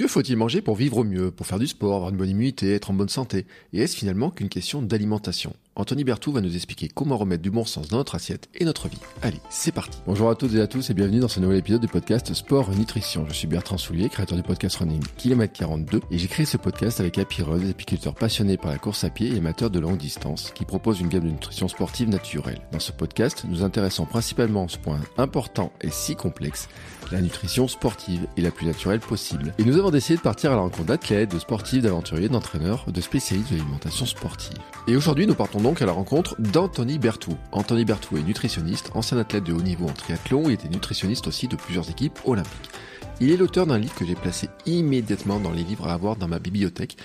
Que faut-il manger pour vivre mieux, pour faire du sport, avoir une bonne immunité, être en bonne santé? Et est-ce finalement qu'une question d'alimentation? Anthony Bertou va nous expliquer comment remettre du bon sens dans notre assiette et notre vie. Allez, c'est parti Bonjour à toutes et à tous et bienvenue dans ce nouvel épisode du podcast Sport Nutrition. Je suis Bertrand Soulier, créateur du podcast Running Kilomètre 42 et j'ai créé ce podcast avec Happy Run, des passionnés par la course à pied et amateurs de longue distance qui proposent une gamme de nutrition sportive naturelle. Dans ce podcast, nous intéressons principalement à ce point important et si complexe, la nutrition sportive et la plus naturelle possible. Et nous avons décidé de partir à la rencontre d'athlètes, de sportifs, d'aventuriers, d'entraîneurs, de spécialistes de l'alimentation sportive. Et aujourd'hui, nous partons donc à la rencontre d'Anthony Bertou. Anthony Bertou est nutritionniste, ancien athlète de haut niveau en triathlon et était nutritionniste aussi de plusieurs équipes olympiques. Il est l'auteur d'un livre que j'ai placé immédiatement dans les livres à avoir dans ma bibliothèque.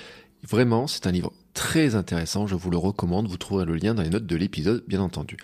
Vraiment, c'est un livre très intéressant, je vous le recommande, vous trouverez le lien dans les notes de l'épisode, bien entendu.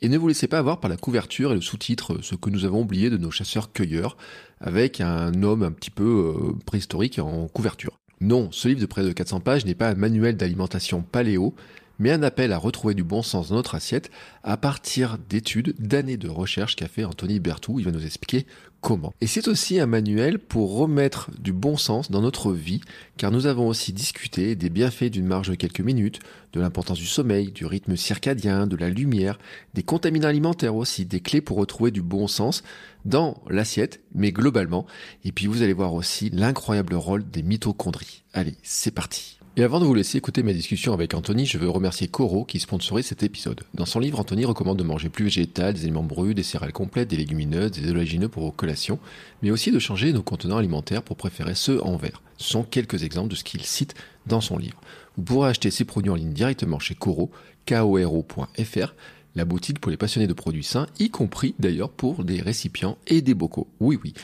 Et ne vous laissez pas avoir par la couverture et le sous-titre, ce que nous avons oublié de nos chasseurs-cueilleurs, avec un homme un petit peu euh, préhistorique en couverture. Non, ce livre de près de 400 pages n'est pas un manuel d'alimentation paléo, mais un appel à retrouver du bon sens dans notre assiette à partir d'études, d'années de recherche qu'a fait Anthony Bertou. Il va nous expliquer comment. Et c'est aussi un manuel pour remettre du bon sens dans notre vie, car nous avons aussi discuté des bienfaits d'une marge de quelques minutes, de l'importance du sommeil, du rythme circadien, de la lumière, des contaminants alimentaires aussi, des clés pour retrouver du bon sens dans l'assiette, mais globalement. Et puis vous allez voir aussi l'incroyable rôle des mitochondries. Allez, c'est parti. Et avant de vous laisser écouter ma discussion avec Anthony, je veux remercier Coro qui sponsorise cet épisode. Dans son livre, Anthony recommande de manger plus végétal, des aliments brus, des céréales complètes, des légumineuses, des oléagineux pour vos collations, mais aussi de changer nos contenants alimentaires pour préférer ceux en verre. Ce sont quelques exemples de ce qu'il cite dans son livre. Vous pourrez acheter ces produits en ligne directement chez Coro, koro.fr, la boutique pour les passionnés de produits sains, y compris d'ailleurs pour des récipients et des bocaux. Oui, oui.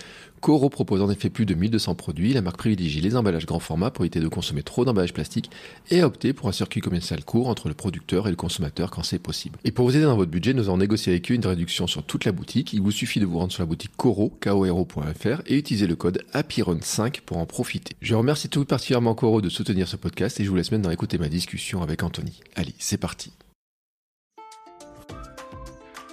Coro propose en effet plus de 1200 produits. La marque privilégie les emballages grand format pour éviter de consommer trop d'emballages plastiques et a opté pour un circuit commercial court entre le producteur et le consommateur quand c'est possible. Et pour vous aider dans votre budget, nous avons négocié avec eux une réduction sur toute la boutique. Il vous suffit de vous rendre sur la boutique Coro, koro.fr et utiliser le code APIRON5 pour en profiter. Je remercie tout particulièrement Coro de soutenir ce podcast et je vous laisse maintenant écouter ma discussion avec Anthony. Allez, c'est parti.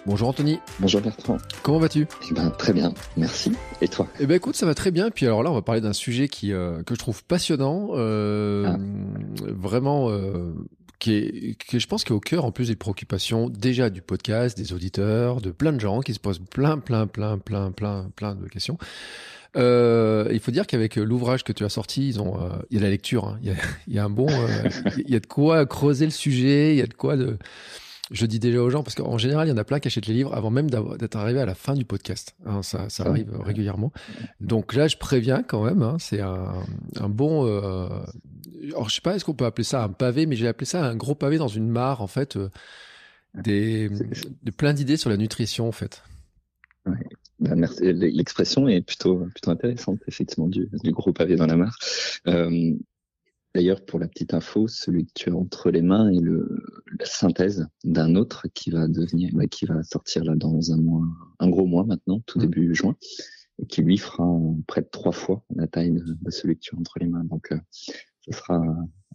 Bonjour Anthony. Bonjour Bertrand. Comment vas-tu eh ben, Très bien, merci. Et toi? Eh ben écoute, ça va très bien. Et puis alors là, on va parler d'un sujet qui euh, que je trouve passionnant, euh, ah. vraiment, euh, qui est, qui je pense, qui est au cœur en plus des préoccupations déjà du podcast, des auditeurs, de plein de gens qui se posent plein, plein, plein, plein, plein, plein de questions. Euh, il faut dire qu'avec l'ouvrage que tu as sorti, ils ont, il y a la lecture, hein. il, y a, il, y a, un bon, il y a de quoi creuser le sujet, il y a de quoi de je dis déjà aux gens, parce qu'en général, il y en a plein qui achètent les livres avant même d'être arrivé à la fin du podcast. Hein, ça, ça, arrive régulièrement. Donc là, je préviens quand même, hein, c'est un, un, bon... Euh... Alors, je sais pas, est-ce qu'on peut appeler ça un pavé, mais j'ai appelé ça un gros pavé dans une mare, en fait, euh, des, de plein d'idées sur la nutrition, en fait. Ouais. Ben, merci. L'expression est plutôt plutôt intéressante, effectivement, du, du gros pavé dans la mare. Euh, D'ailleurs, pour la petite info, celui que tu as entre les mains est le, la synthèse d'un autre qui va devenir, bah, qui va sortir là dans un mois, un gros mois maintenant, tout mmh. début juin, et qui lui fera près de trois fois la taille de, celui que tu as entre les mains. Donc, euh, ce sera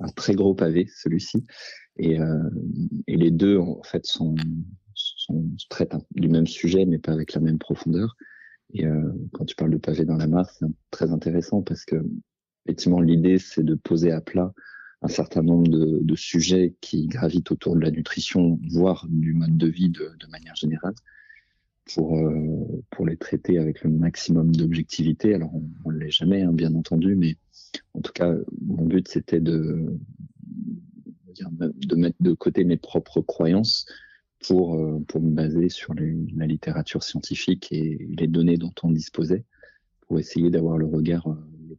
un, très gros pavé, celui-ci. Et, euh, et les deux, en fait, sont, sont traitent du même sujet, mais pas avec la même profondeur. Et euh, quand tu parles de pavé dans la mare, c'est très intéressant parce que effectivement, l'idée, c'est de poser à plat un certain nombre de, sujets qui gravitent autour de la nutrition, voire du mode de vie de, de manière générale, pour, euh, pour les traiter avec le maximum d'objectivité. Alors, on ne l'est jamais, hein, bien entendu, mais en tout cas, mon but, c'était de, de mettre de côté mes propres croyances pour, euh, pour me baser sur la littérature scientifique et les données dont on disposait, pour essayer d'avoir le regard euh,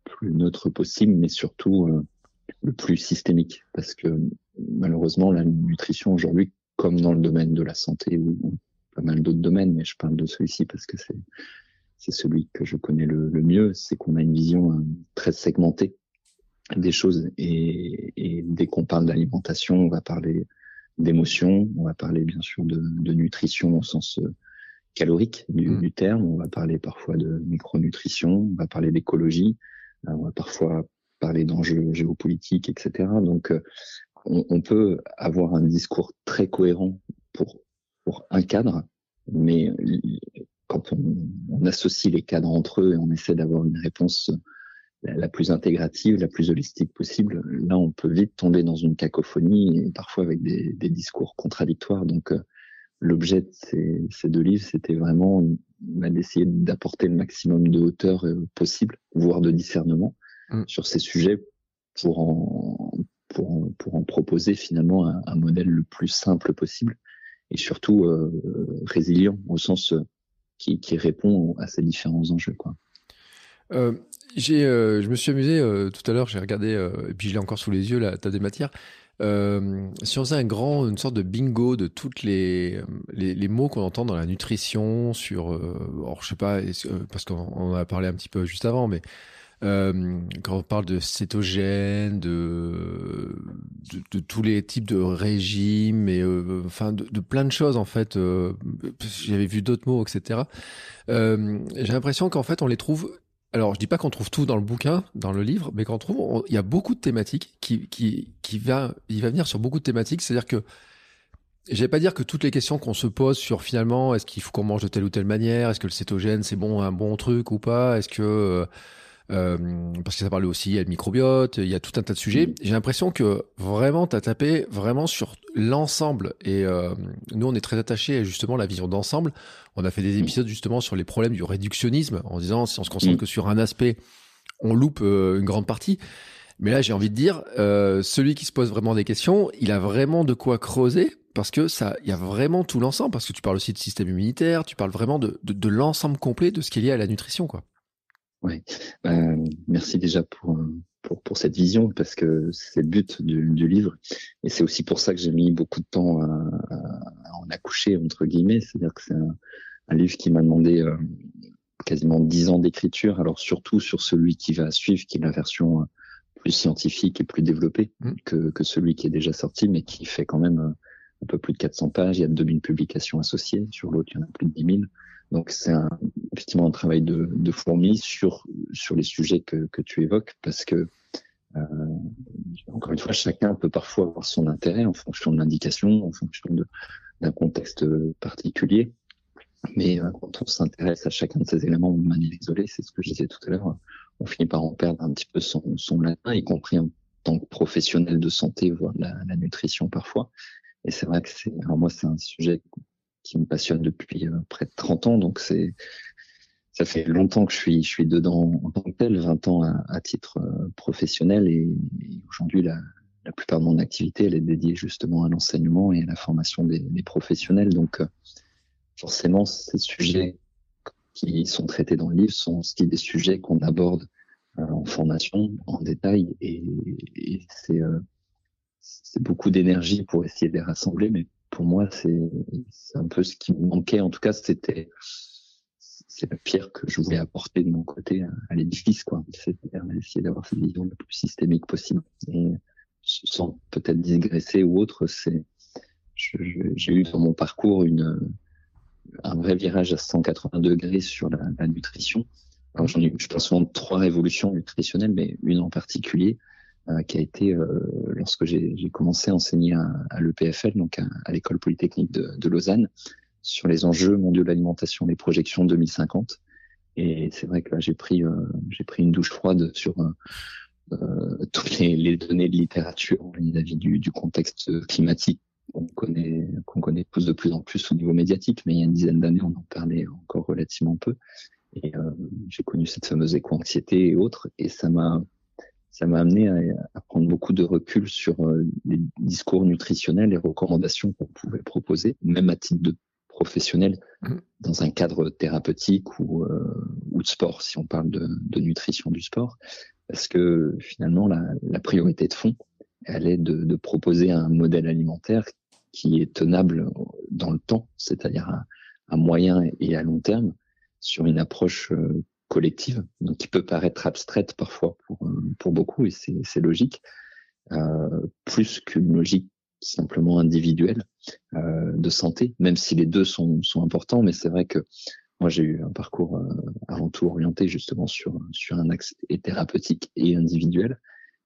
plus neutre possible, mais surtout euh, le plus systémique. Parce que malheureusement, la nutrition aujourd'hui, comme dans le domaine de la santé ou, pas mal d'autres domaines, mais je parle de celui-ci parce que c'est c'est celui que je connais le, mieux, c'est qu'on a une vision euh, très segmentée des choses. Et, et dès qu'on parle d'alimentation, on va parler d'émotion, on va parler bien sûr de, de nutrition au sens euh, calorique du, mmh. du, terme, on va parler parfois de micronutrition, on va parler d'écologie, on va parfois parler d'enjeux géopolitiques, etc. Donc, euh, on, peut avoir un discours très cohérent pour, pour un cadre, mais quand on, associe les cadres entre eux et on essaie d'avoir une réponse la, plus intégrative, la plus holistique possible. Là, on peut vite tomber dans une cacophonie et parfois avec des, des discours contradictoires. Donc, euh, l'objet de ces, ces, deux livres, c'était vraiment bah, d'essayer d'apporter le maximum de hauteur euh, possible, voire de discernement mm. sur ces sujets pour en, pour en, pour en proposer finalement un, un, modèle le plus simple possible et surtout euh, résilient au sens qui, qui répond à ces différents enjeux. Quoi. Euh, j'ai, euh, je me suis amusé euh, tout à l'heure, j'ai regardé, et puis je l'ai encore sous les yeux, la table des matières. Si on faisait un grand, une sorte de bingo de toutes les, les, les mots qu'on entend dans la nutrition, sur, alors je sais pas, parce qu'on en a parlé un petit peu juste avant, mais euh, quand on parle de cétogène, de, de, tous les types de régimes, et euh, enfin de, de, plein de choses en fait. Euh, J'avais vu d'autres mots, etc. Euh, J'ai l'impression qu'en fait on les trouve. Alors je dis pas qu'on trouve tout dans le bouquin, dans le livre, mais qu'on trouve, il y a beaucoup de thématiques qui qui qui va, il va venir sur beaucoup de thématiques. C'est-à-dire que je vais pas dire que toutes les questions qu'on se pose sur finalement, est-ce qu'il faut qu'on mange de telle ou telle manière, est-ce que le cétogène c'est bon, un bon truc ou pas, est-ce que euh, parce que ça parle aussi, il y a le microbiote, il y a tout un tas de sujets. J'ai l'impression que vraiment, tu as tapé vraiment sur l'ensemble. Et euh, nous, on est très attachés à justement la vision d'ensemble. On a fait des épisodes justement sur les problèmes du réductionnisme, en disant si on se concentre mm. que sur un aspect, on loupe euh, une grande partie. Mais là, j'ai envie de dire, euh, celui qui se pose vraiment des questions, il a vraiment de quoi creuser parce que ça, il y a vraiment tout l'ensemble. Parce que tu parles aussi de système immunitaire, tu parles vraiment de, de, de l'ensemble complet de ce qui est lié à la nutrition, quoi. Oui, euh, merci déjà pour, pour, pour cette vision parce que c'est le but du, du livre et c'est aussi pour ça que j'ai mis beaucoup de temps à, à, en accoucher entre guillemets, c'est-à-dire que c'est un, un, livre qui m'a demandé euh, quasiment dix ans d'écriture, alors surtout sur celui qui va suivre, qui est la version euh, plus scientifique et plus développée mmh. que, que celui qui est déjà sorti, mais qui fait quand même euh, un peu plus de 400 pages. Il y a 2000 publications associées. Sur l'autre, il y en a plus de 10 000. Donc c'est effectivement un travail de, de fourmi sur sur les sujets que, que tu évoques parce que euh, encore une fois chacun peut parfois avoir son intérêt en fonction de l'indication, en fonction d'un contexte particulier. Mais euh, quand on s'intéresse à chacun de ces éléments de manière isolée, c'est ce que je disais tout à l'heure, on finit par en perdre un petit peu son, son latin, y compris en tant que professionnel de santé, voire la, la nutrition parfois. Et c'est vrai que c'est, moi, c'est un sujet qui me passionne depuis euh, près de 30 ans. Donc c'est ça fait longtemps que je suis je suis dedans en tant que tel, 20 ans à, à titre euh, professionnel et, aujourd'hui la, la plupart de mon activité elle est dédiée justement à l'enseignement et à la formation des, des professionnels. Donc euh, forcément ces sujets qui sont traités dans le livre sont aussi des sujets qu'on aborde en formation en détail et, et c'est c'est beaucoup d'énergie pour essayer de les rassembler, mais pour moi, c'est un peu ce qui me manquait. En tout cas, c'était c'est la pierre que je voulais apporter de mon côté à, l'édifice, quoi. C'est-à-dire essayer d'avoir cette vision la plus systémique possible. Et sans peut-être digresser ou autre, c'est j'ai eu dans mon parcours une un vrai virage à 180 degrés sur la, nutrition. Alors j'en ai, je pense souvent trois révolutions nutritionnelles, mais une en particulier qui a été euh, lorsque j'ai commencé à enseigner à, à l'EPFL, donc à, l'école polytechnique de, de, Lausanne, sur les enjeux mondiaux de l'alimentation, les projections 2050. Et c'est vrai que là, j'ai pris, euh, j'ai pris une douche froide sur euh, toutes les, les, données de littérature vis-à-vis du, du, contexte climatique qu'on connaît, qu'on connaît tous de plus en plus au niveau médiatique, mais il y a une dizaine d'années, on en parlait encore relativement peu. Et euh, j'ai connu cette fameuse éco-anxiété et autres, et ça m'a ça m'a amené à, à, prendre beaucoup de recul sur euh, les discours nutritionnels, les recommandations qu'on pouvait proposer, même à titre de professionnel, mmh. dans un cadre thérapeutique ou, euh, ou de sport, si on parle de, de, nutrition du sport, parce que finalement la, la priorité de fond, elle est de, de, proposer un modèle alimentaire qui est tenable dans le temps, c'est-à-dire à, à, moyen et à long terme, sur une approche euh, collective, donc qui peut paraître abstraite parfois pour, pour beaucoup, et c'est logique, euh, plus qu'une logique simplement individuelle euh, de santé, même si les deux sont, sont importants, mais c'est vrai que moi j'ai eu un parcours euh, avant tout orienté justement sur, sur un axe thérapeutique et individuel,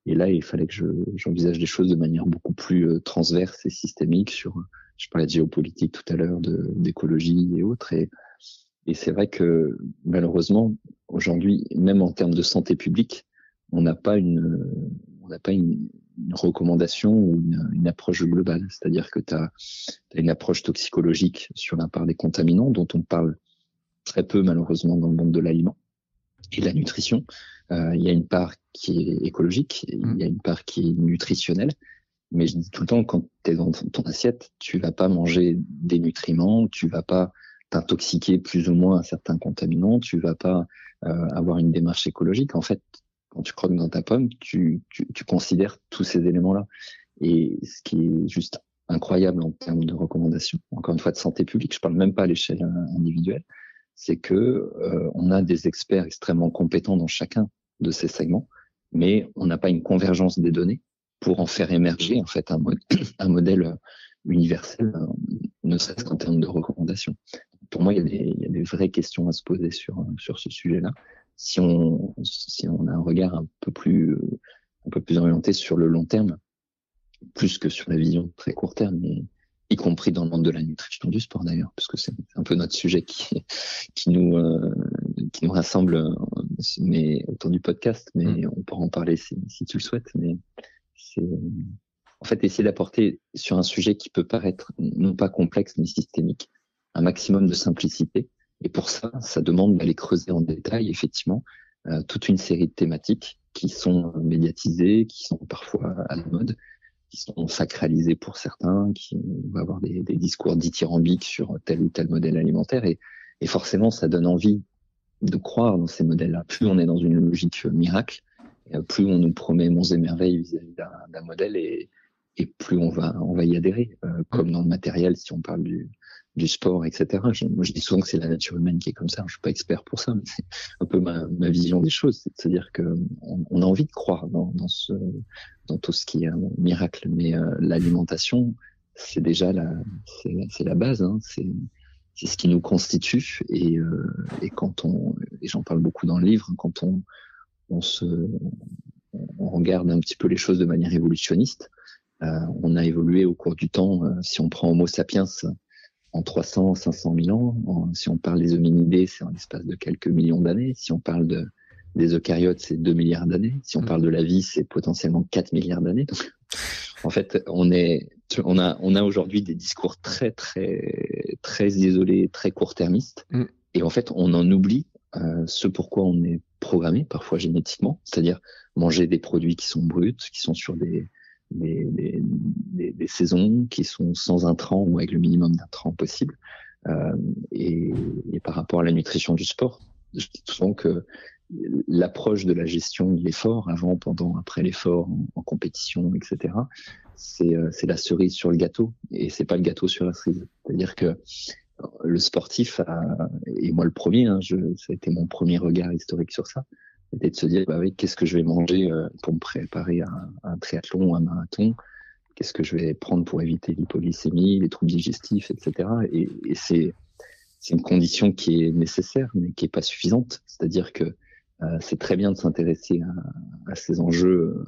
et là il fallait que j'envisage les choses de manière beaucoup plus euh, transverse et systémique sur, je parlais de géopolitique tout à l'heure, d'écologie et autres, et et c'est vrai que malheureusement, aujourd'hui, même en termes de santé publique, on n'a pas une, on n'a pas une, recommandation ou une, approche globale. C'est-à-dire que tu as, une approche toxicologique sur la part des contaminants dont on parle très peu malheureusement dans le monde de l'aliment et de la nutrition. Euh, il y a une part qui est écologique, il y a une part qui est nutritionnelle. Mais je dis tout le temps, quand tu es dans ton assiette, tu vas pas manger des nutriments, tu vas pas t'intoxiquer plus ou moins à certains contaminants, tu vas pas euh, avoir une démarche écologique. En fait, quand tu croques dans ta pomme, tu, tu, tu considères tous ces éléments-là. Et ce qui est juste incroyable en termes de recommandations, encore une fois de santé publique, je parle même pas à l'échelle individuelle, c'est que euh, on a des experts extrêmement compétents dans chacun de ces segments, mais on n'a pas une convergence des données pour en faire émerger en fait un, un modèle universel, euh, ne serait-ce qu'en termes de recommandations. Pour moi, il y, a des, il y a des vraies questions à se poser sur sur ce sujet-là si on, si on a un regard un peu plus, un peu plus orienté sur le long terme, plus que sur la vision très court terme, mais y compris dans le monde de la nutrition du sport d'ailleurs, parce que c'est un peu notre sujet qui, qui nous, euh, qui nous rassemble, mais autour du podcast, mais mm. on pourra en parler si, si tu le souhaites, mais c'est, en fait, essayer d'apporter sur un sujet qui peut paraître non pas complexe mais systémique, un maximum de simplicité, et pour ça, ça demande d'aller creuser en détail, effectivement, euh, toute une série de thématiques qui sont médiatisées, qui sont parfois à la mode, qui sont sacralisées pour certains, qui vont avoir des, des discours dithyrambiques sur tel ou tel modèle alimentaire. Et, et, forcément, ça donne envie de croire dans ces modèles-là. Plus on est dans une logique miracle, euh, plus on nous promet monts et merveilles vis-à-vis d'un modèle et, et plus on va, on va y adhérer. Euh, comme dans le matériel, si on parle du, du sport, etc. Je, moi, je dis souvent que c'est la nature humaine qui est comme ça. Je suis pas expert pour ça, mais c'est un peu ma, ma, vision des choses. C'est-à-dire que on, on, a envie de croire dans, dans, ce, dans tout ce qui est un miracle, mais euh, l'alimentation, c'est déjà la, c'est la base. Hein. C'est c'est ce qui nous constitue. Et, euh, et quand on, et j'en parle beaucoup dans le livre, quand on, on se, on regarde un petit peu les choses de manière évolutionniste. Euh, on a évolué au cours du temps. Euh, si on prend Homo sapiens, en 300, 500 000 ans. si on parle des hominidés, c'est en l'espace de quelques millions d'années. Si on parle de, des eucaryotes, c'est 2 milliards d'années. Si on mm. parle de la vie, c'est potentiellement 4 milliards d'années. en fait, on est, on a, on a aujourd'hui des discours très, très, très isolés, très court-termistes. Mm. Et en fait, on en oublie euh, ce pourquoi on est programmé, parfois génétiquement, c'est-à-dire manger des produits qui sont bruts, qui sont sur des, des, des, des, saisons qui sont sans intrants ou avec le minimum d'intrants possible. Euh, et, et, par rapport à la nutrition du sport, je dis souvent que l'approche de la gestion de l'effort, avant, pendant, après l'effort, en, compétition, etc., euh, c'est la cerise sur le gâteau et c'est pas le gâteau sur la cerise. C'est-à-dire que le sportif, a, et moi le premier, hein, je, ça a été mon premier regard historique sur ça, c'était de se dire bah oui, qu'est-ce que je vais manger euh, pour me préparer à un, triathlon ou un marathon? Qu'est-ce que je vais prendre pour éviter l'hypoglycémie, les troubles digestifs, etc. Et, et c'est c'est une condition qui est nécessaire, mais qui est pas suffisante. C'est-à-dire que euh, c'est très bien de s'intéresser à, à, ces enjeux euh,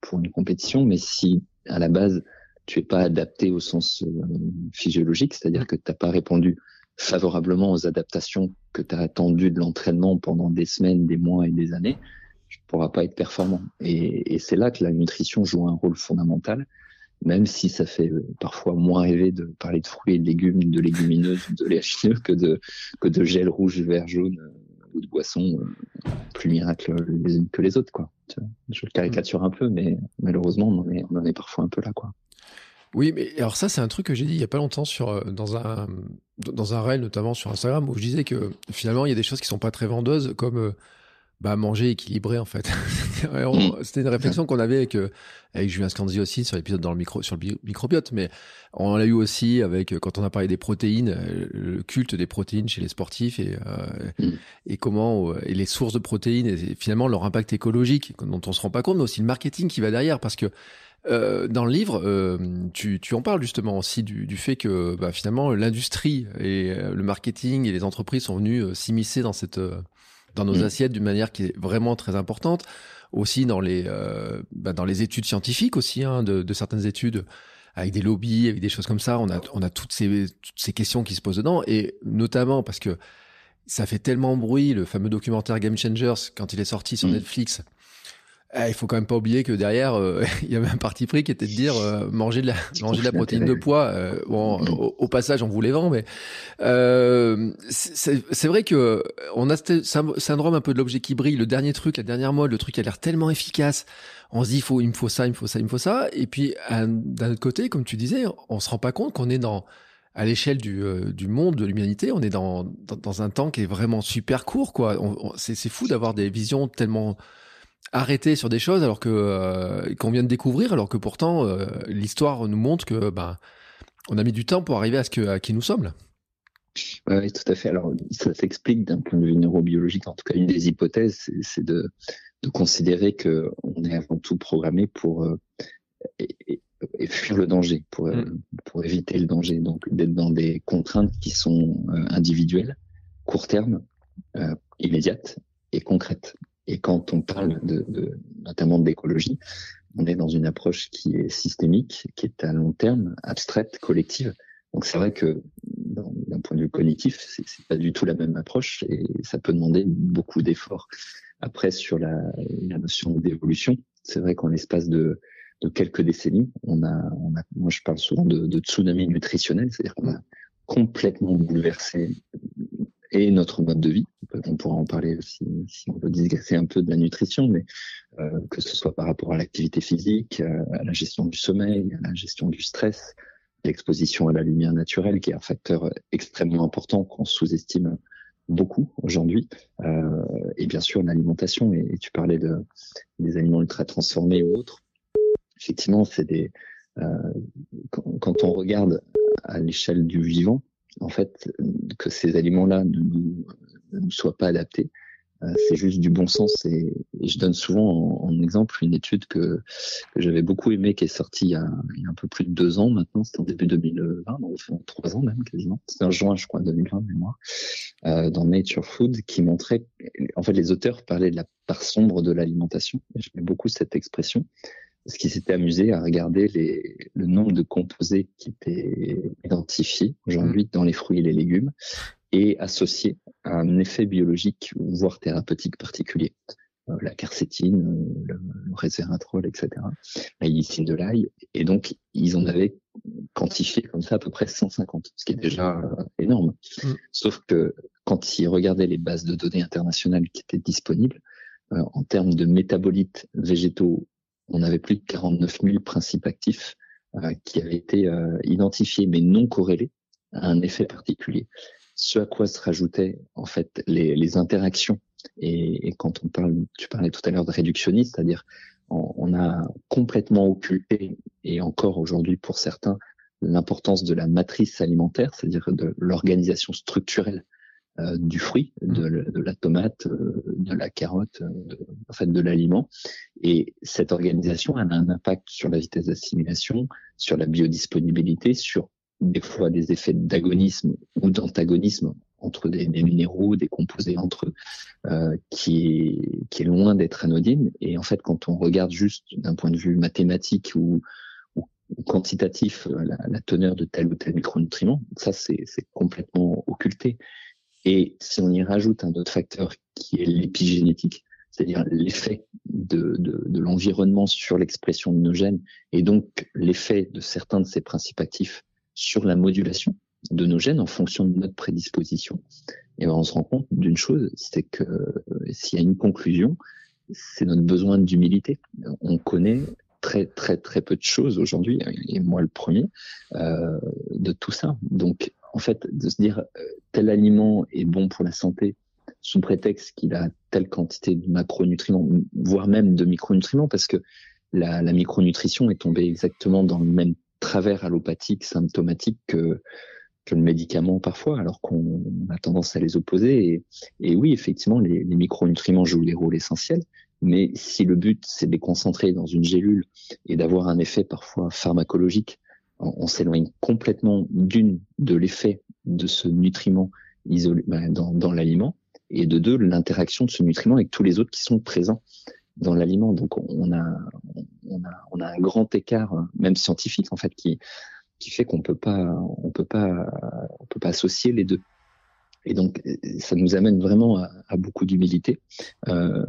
pour une compétition, mais si à la base tu es pas adapté au sens physiologique, c'est-à-dire que tu n'as pas répondu favorablement aux adaptations que tu as attendues de l'entraînement pendant des semaines, des mois et des années, tu ne pourras pas être performant. Et, et c'est là que la nutrition joue un rôle fondamental, même si ça fait euh, parfois moins rêver de parler de fruits et de légumes, de légumineuses, de léagineux que de, que de gel rouge, vert, jaune euh, ou de boissons euh, plus miracles les unes que les autres. Quoi. Je le caricature un peu, mais malheureusement, on en est, on en est parfois un peu là. Quoi. Oui, mais alors ça, c'est un truc que j'ai dit il y a pas longtemps sur euh, dans un dans un réel notamment sur Instagram où je disais que finalement il y a des choses qui sont pas très vendeuses comme euh, bah, manger équilibré en fait. Mm. C'était une réflexion qu'on avait avec euh, avec Julien Scanzi aussi sur l'épisode dans le micro sur le microbiote, mais on l'a eu aussi avec quand on a parlé des protéines, le culte des protéines chez les sportifs et mm. et comment et les sources de protéines et finalement leur impact écologique dont on se rend pas compte, mais aussi le marketing qui va derrière parce que euh, dans le livre, euh, tu, tu, en parles justement aussi du, du fait que bah, finalement l'industrie et euh, le marketing et les entreprises sont venus euh, s'immiscer dans cette dans nos mm. assiettes d'une manière qui est vraiment très importante. Aussi dans les bah, dans les études scientifiques aussi, hein, de, de, certaines études avec des lobbies, avec des choses comme ça. On a on a toutes ces toutes ces questions qui se posent dedans et notamment parce que ça fait tellement bruit le fameux documentaire Game Changers quand il est sorti sur mm. Netflix il faut quand même pas oublier que derrière, euh, il y avait un parti pris qui était de dire euh, manger de la manger de la protéine de poids. Euh, bon, au, passage, on vous les vend, mais c'est vrai que on a ce syndrome un peu de l'objet qui brille. Le dernier truc, la dernière mode, le truc qui a l'air tellement efficace. On se dit, il faut, il me faut ça, il me faut ça, il me faut ça. Et puis d'un autre côté, comme tu disais, on se rend pas compte qu'on est dans à l'échelle du, du monde de l'humanité, on est dans, dans, dans un temps qui est vraiment super court, quoi. C'est fou d'avoir des visions tellement arrêter sur des choses alors que euh, qu'on vient de découvrir, alors que pourtant euh, l'histoire nous montre que ben on a mis du temps pour arriver à ce que à qui nous sommes. Oui, tout à fait. Alors ça s'explique d'un point de vue neurobiologique. En tout cas, une des hypothèses, c'est de, de considérer que on est avant tout programmé pour euh, fuir le danger, pour, mm. pour éviter le danger. Donc d'être dans des contraintes qui sont individuelles, court terme, immédiates et concrètes. Et quand on parle de, de notamment d'écologie, on est dans une approche qui est systémique, qui est à long terme, abstraite, collective. Donc c'est vrai que d'un point de vue cognitif, c'est pas du tout la même approche et ça peut demander beaucoup d'efforts. Après, sur la, la notion d'évolution, c'est vrai qu'en l'espace de, de, quelques décennies, on a, on a, moi je parle souvent de, de tsunami nutritionnel, c'est-à-dire qu'on a complètement bouleversé et notre mode de vie. On pourra en parler aussi si on veut digresser un peu de la nutrition, mais euh, que ce soit par rapport à l'activité physique, euh, à la gestion du sommeil, à la gestion du stress, l'exposition à la lumière naturelle, qui est un facteur extrêmement important qu'on sous-estime beaucoup aujourd'hui, euh, et bien sûr l'alimentation. Et, tu parlais de des aliments ultra transformés ou autres. Effectivement, c'est des euh, quand, quand, on regarde à l'échelle du vivant, en fait, que ces aliments-là ne nous, soient pas adaptés. Euh, c'est juste du bon sens et, je donne souvent en, exemple une étude que, que j'avais beaucoup aimée qui est sortie il y, a, il y, a, un peu plus de deux ans maintenant, c'était en début 2020, donc trois ans même quasiment, c'était en juin je crois 2020 de mémoire, euh, dans Nature Food qui montrait, en fait les auteurs parlaient de la part sombre de l'alimentation, j'aimais beaucoup cette expression, parce qu'ils s'étaient amusés à regarder les, le nombre de composés qui étaient identifiés aujourd'hui dans les fruits et les légumes et associés à un effet biologique, voire thérapeutique particulier. Euh, la quercétine, euh, le, le resveratrol, etc., la lysine de l'ail. Et donc, ils en avaient quantifié comme ça à peu près 150, ce qui est déjà euh, énorme. Mm. Sauf que quand ils regardaient les bases de données internationales qui étaient disponibles, en termes de métabolites végétaux on avait plus de 49 000 principes actifs euh, qui avaient été euh, identifiés mais non corrélés à un effet particulier. Ce à quoi se rajoutaient en fait les, interactions et, quand on parle, tu parlais tout à l'heure de réductionniste, c'est-à-dire on, a complètement occulté et encore aujourd'hui pour certains l'importance de la matrice alimentaire, c'est-à-dire de l'organisation structurelle euh, du fruit, de, de, la tomate, euh, de la carotte, euh, de, en fait de l'aliment. Et cette organisation elle a un impact sur la vitesse d'assimilation, sur la biodisponibilité, sur des fois des effets d'agonisme ou d'antagonisme entre des, des, minéraux, des composés entre eux, euh, qui, est, qui est loin d'être anodine. Et en fait, quand on regarde juste d'un point de vue mathématique ou, ou quantitatif la, la, teneur de tel ou tel micronutriment, ça c'est complètement occulté. Et si on y rajoute un autre facteur qui est l'épigénétique, c'est-à-dire l'effet de, de, de l'environnement sur l'expression de nos gènes et donc l'effet de certains de ces principes actifs sur la modulation de nos gènes en fonction de notre prédisposition, et ben on se rend compte d'une chose, c'est que s'il y a une conclusion, c'est notre besoin d'humilité. On connaît très très très peu de choses aujourd'hui, et moi le premier, euh, de tout ça. Donc en fait, de se dire euh, tel aliment est bon pour la santé sous prétexte qu'il a telle quantité de macronutriments, voire même de micronutriments, parce que la, micronutrition est tombée exactement dans le même travers allopathique, symptomatique que, que le médicament parfois, alors qu'on a tendance à les opposer. Et, et oui, effectivement, les, les, micronutriments jouent les rôles essentiels, mais si le but c'est de les concentrer dans une gélule et d'avoir un effet parfois pharmacologique on, s'éloigne complètement d'une de l'effet de ce nutriment isolé bah, dans, l'aliment et de deux l'interaction de ce nutriment avec tous les autres qui sont présents dans l'aliment. Donc on a, on a on a un grand écart même scientifique en fait qui qui fait qu'on peut pas on peut pas on peut pas associer les deux. Et donc, ça nous amène vraiment à, beaucoup d'humilité. Euh,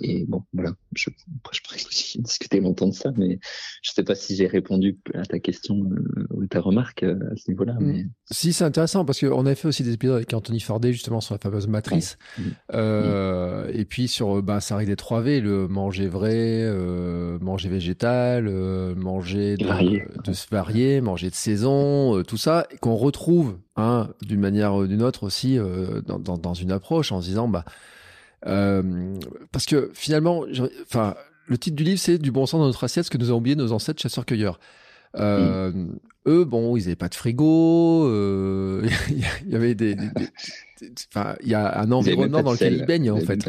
et bon, voilà, je, je pourrais aussi discuter longtemps de ça, mais je sais pas si j'ai répondu à ta question euh, ou ta remarque euh, à ce niveau-là. Mm. Mais... Si, c'est intéressant parce qu'on avait fait aussi des épisodes avec Anthony Fordet justement sur la fameuse matrice. Mm. Euh, Et puis sur bah, ça arrive des 3V, le manger vrai, euh, manger végétal, euh, manger de, de, se varier, manger de saison, tout ça, qu'on retrouve hein, d'une manière ou d'une autre aussi dans, dans, dans, une approche en se disant bah euh, parce que finalement, enfin, le titre du livre, c'est Du bon sens dans notre assiette, ce que nous avons oublié nos ancêtres chasseurs-cueilleurs. Euh. Eux, bon, ils n'avaient pas de frigo. Euh, il y avait des, enfin, il y a un environnement dans lequel ils baignent en fait.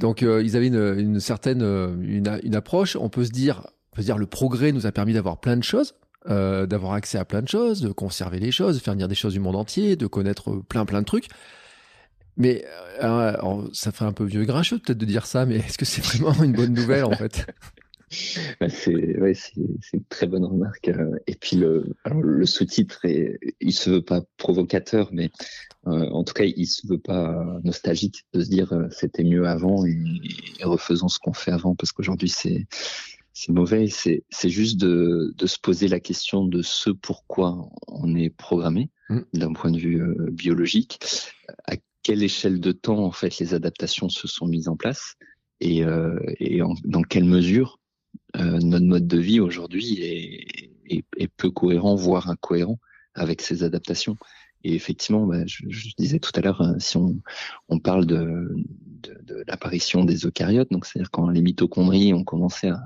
Donc, euh, ils avaient une, une certaine une, une, approche. On peut se dire, on peut se dire, le progrès nous a permis d'avoir plein de choses. Euh, d'avoir accès à plein de choses, de conserver les choses, de faire venir des choses du monde entier, de connaître plein plein de trucs. Mais euh, ça ferait un peu vieux grincheux peut-être de dire ça, mais est-ce que c'est vraiment une bonne nouvelle en fait? Bah, c'est ouais, une très bonne remarque. Euh, et puis le, alors le sous-titre, il se veut pas provocateur, mais euh, en tout cas, il se veut pas nostalgique de se dire euh, c'était mieux avant et, et, refaisons ce qu'on fait avant parce qu'aujourd'hui c'est c'est mauvais. C'est c'est juste de, de se poser la question de ce pourquoi on est programmé mmh. d'un point de vue euh, biologique, à quelle échelle de temps en fait les adaptations se sont mises en place et, euh, et dans quelle mesure euh, notre mode de vie aujourd'hui est, est, est, peu cohérent, voire incohérent avec ces adaptations? Et effectivement, bah, je, je, disais tout à l'heure, hein, si on, on parle de, de, de l'apparition des eucaryotes, donc c'est-à-dire quand les mitochondries ont commencé à,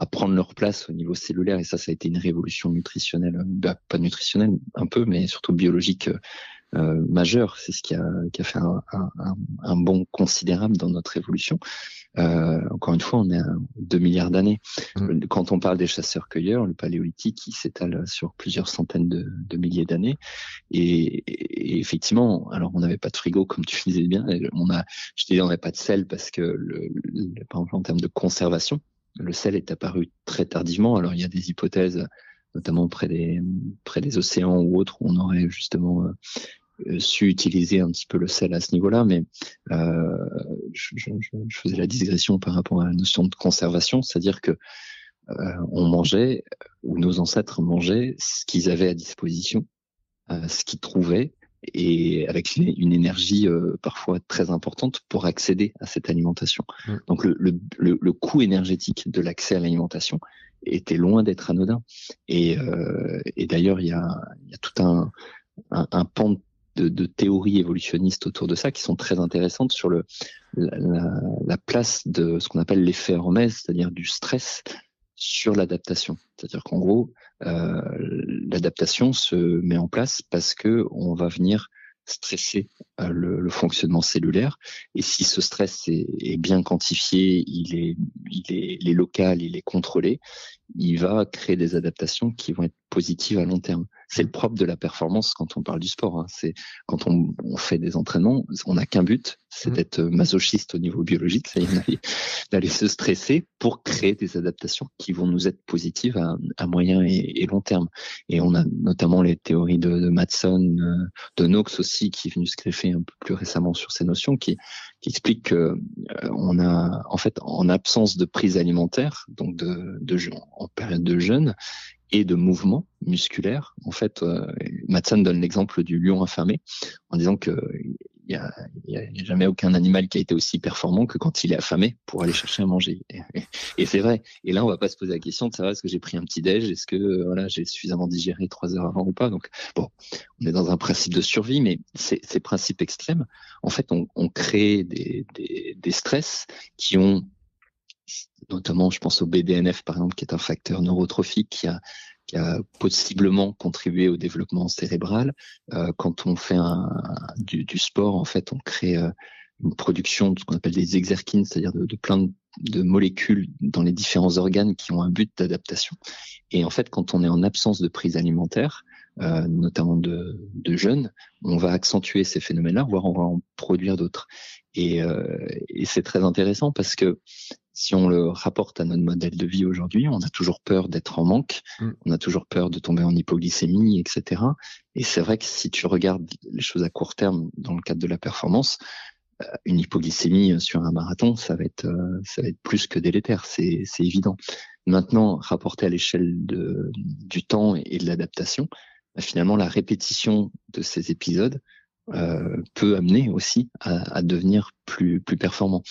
à prendre leur place au niveau cellulaire, et ça, ça a été une révolution nutritionnelle, bah, pas nutritionnelle, un peu, mais surtout biologique euh, majeur. C'est ce qui a, qui a fait un, un, un, bond considérable dans notre évolution. Euh, encore une fois, on est à 2 milliards d'années. Mmh. Quand on parle des chasseurs-cueilleurs, le paléolithique, il s'étale sur plusieurs centaines de, de milliers d'années. Et, et, effectivement, alors on n'avait pas de frigo, comme tu disais bien. On a, je disais, on n'avait pas de sel parce que, le, le, par exemple, en termes de conservation, le sel est apparu très tardivement. Alors il y a des hypothèses notamment près des océans ou autres où on aurait justement euh, euh, su utiliser un petit peu le sel à ce niveau-là, mais euh, je, faisais la digression par rapport à la notion de conservation, c'est-à-dire que on mangeait, ou nos ancêtres mangeaient ce qu'ils avaient à disposition, ce qu'ils trouvaient, et avec une, énergie euh, parfois très importante pour accéder à cette alimentation. Mmh. Donc le, le, le, le, coût énergétique de l'accès à l'alimentation était loin d'être anodin. Et, euh, et d'ailleurs, il y a, y a tout un, un, un pan de, de, théories évolutionnistes autour de ça qui sont très intéressantes sur le, la, la place de ce qu'on appelle l'effet Hermès, c'est-à-dire du stress sur l'adaptation. C'est-à-dire qu'en gros, euh, l'adaptation se met en place parce que on va venir stresser euh, le, fonctionnement cellulaire. Et si ce stress est, bien quantifié, il est, il est local, il est contrôlé, il va créer des adaptations qui vont être positives à long terme. C'est le propre de la performance quand on parle du sport. Hein. C'est quand on, on, fait des entraînements, on n'a qu'un but, c'est mmh. d'être masochiste au niveau biologique, d'aller se stresser pour créer des adaptations qui vont nous être positives à, à moyen et, et, long terme. Et on a notamment les théories de, de Matson, euh, de Knox aussi, qui est venu se greffer un peu plus récemment sur ces notions, qui, qui explique que euh, on a, en fait, en absence de prise alimentaire, donc de, de en période de jeûne, et de mouvement musculaire. En fait, euh, Matson donne l'exemple du lion affamé en disant que il y a, a, jamais aucun animal qui a été aussi performant que quand il est affamé pour aller chercher à manger. Et, et c'est vrai. Et là, on va pas se poser la question de savoir est-ce que j'ai pris un petit déj, est-ce que euh, voilà j'ai suffisamment digéré trois heures avant ou pas. Donc bon, on est dans un principe de survie, mais ces, ces principes extrêmes, en fait, on, on crée des, des, des stress qui ont notamment je pense au BDNF par exemple, qui est un facteur neurotrophique qui a, possiblement contribué au développement cérébral. Euh, quand on fait du, sport, en fait, on crée euh, une production de ce qu'on appelle des exerkines, c'est-à-dire de, plein de, molécules dans les différents organes qui ont un but d'adaptation. Et en fait, quand on est en absence de prise alimentaire, euh, notamment de, jeunes, on va accentuer ces phénomènes-là, voire on va en produire d'autres. Et c'est très intéressant parce que si on le rapporte à notre modèle de vie aujourd'hui, on a toujours peur d'être en manque, mm. on a toujours peur de tomber en hypoglycémie, etc. Et c'est vrai que si tu regardes les choses à court terme dans le cadre de la performance, une hypoglycémie sur un marathon, ça va être, ça va être plus que délétère, c'est évident. Maintenant, rapporté à l'échelle du temps et de l'adaptation, bah, finalement, la répétition de ces épisodes euh, peut amener aussi à, à, devenir plus plus performant.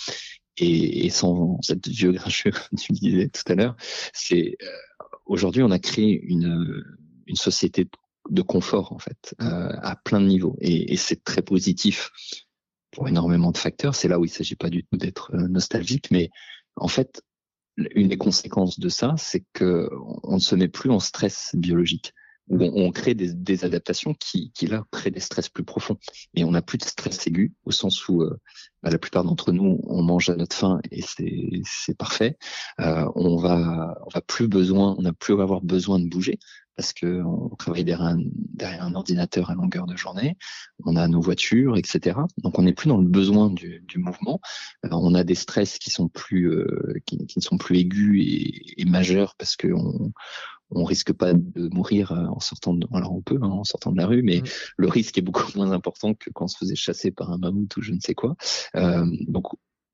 Et, et sans cette vieux grincheux, comme tu disais tout à l'heure, c'est euh, aujourd'hui on a créé une une société de confort en fait euh, à plein de niveaux et, et c'est très positif pour énormément de facteurs. C'est là où il s'agit pas du tout d'être euh, nostalgique, mais en fait une des conséquences de ça, c'est que on ne se met plus en stress biologique où on, crée des, des, adaptations qui, qui, là, créent des stress plus profonds. Et on n'a plus de stress aigu, au sens où euh, bah, la plupart d'entre nous, on mange à notre faim et c'est parfait. Euh, on va on va plus besoin, on n'a plus avoir besoin de bouger parce que on travaille derrière un, derrière un ordinateur à longueur de journée, on a nos voitures, etc. Donc on n'est plus dans le besoin du, du mouvement. Euh, on a des stress qui sont plus euh, qui, ne sont plus aigus et, et majeurs parce que on, on risque pas de mourir euh, en sortant de, alors on peut hein, en sortant de la rue, mais mm. le risque est beaucoup moins important que quand on se faisait chasser par un mammouth ou je ne sais quoi. Euh, donc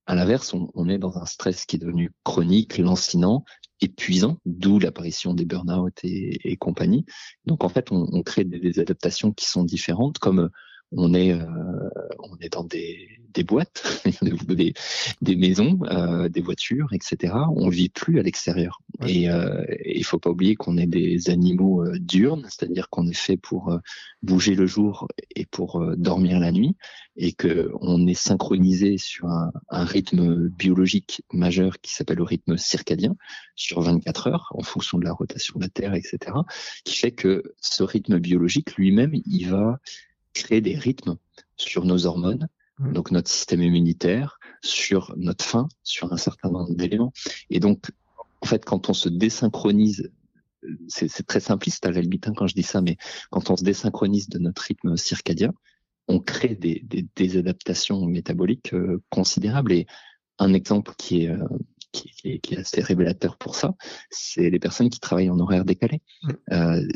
à l'inverse, on, on, est dans un stress qui est devenu chronique, lancinant, épuisant, d'où l'apparition des burn-out et, et, compagnie. Donc en fait, on, on crée des, des, adaptations qui sont différentes, comme on est euh, on est dans des, des boîtes, des, des maisons, euh, des voitures, etc. On vit plus à l'extérieur. Et euh, il faut pas oublier qu'on est des animaux euh, diurnes, c'est-à-dire qu'on est fait pour euh, bouger le jour et pour euh, dormir la nuit, et que on est synchronisé sur un, un rythme biologique majeur qui s'appelle le rythme circadien sur 24 heures en fonction de la rotation de la Terre, etc. Qui fait que ce rythme biologique lui-même, il va créer des rythmes sur nos hormones, mmh. donc notre système immunitaire, sur notre faim, sur un certain nombre d'éléments. Et donc, en fait, quand on se désynchronise, c'est très simpliste à la limite hein, quand je dis ça, mais quand on se désynchronise de notre rythme circadien, on crée des, des, des adaptations métaboliques euh, considérables. Et un exemple qui est, euh, qui, est, qui, est, assez révélateur pour ça, c'est les personnes qui travaillent en horaire décalé. Mm. Euh,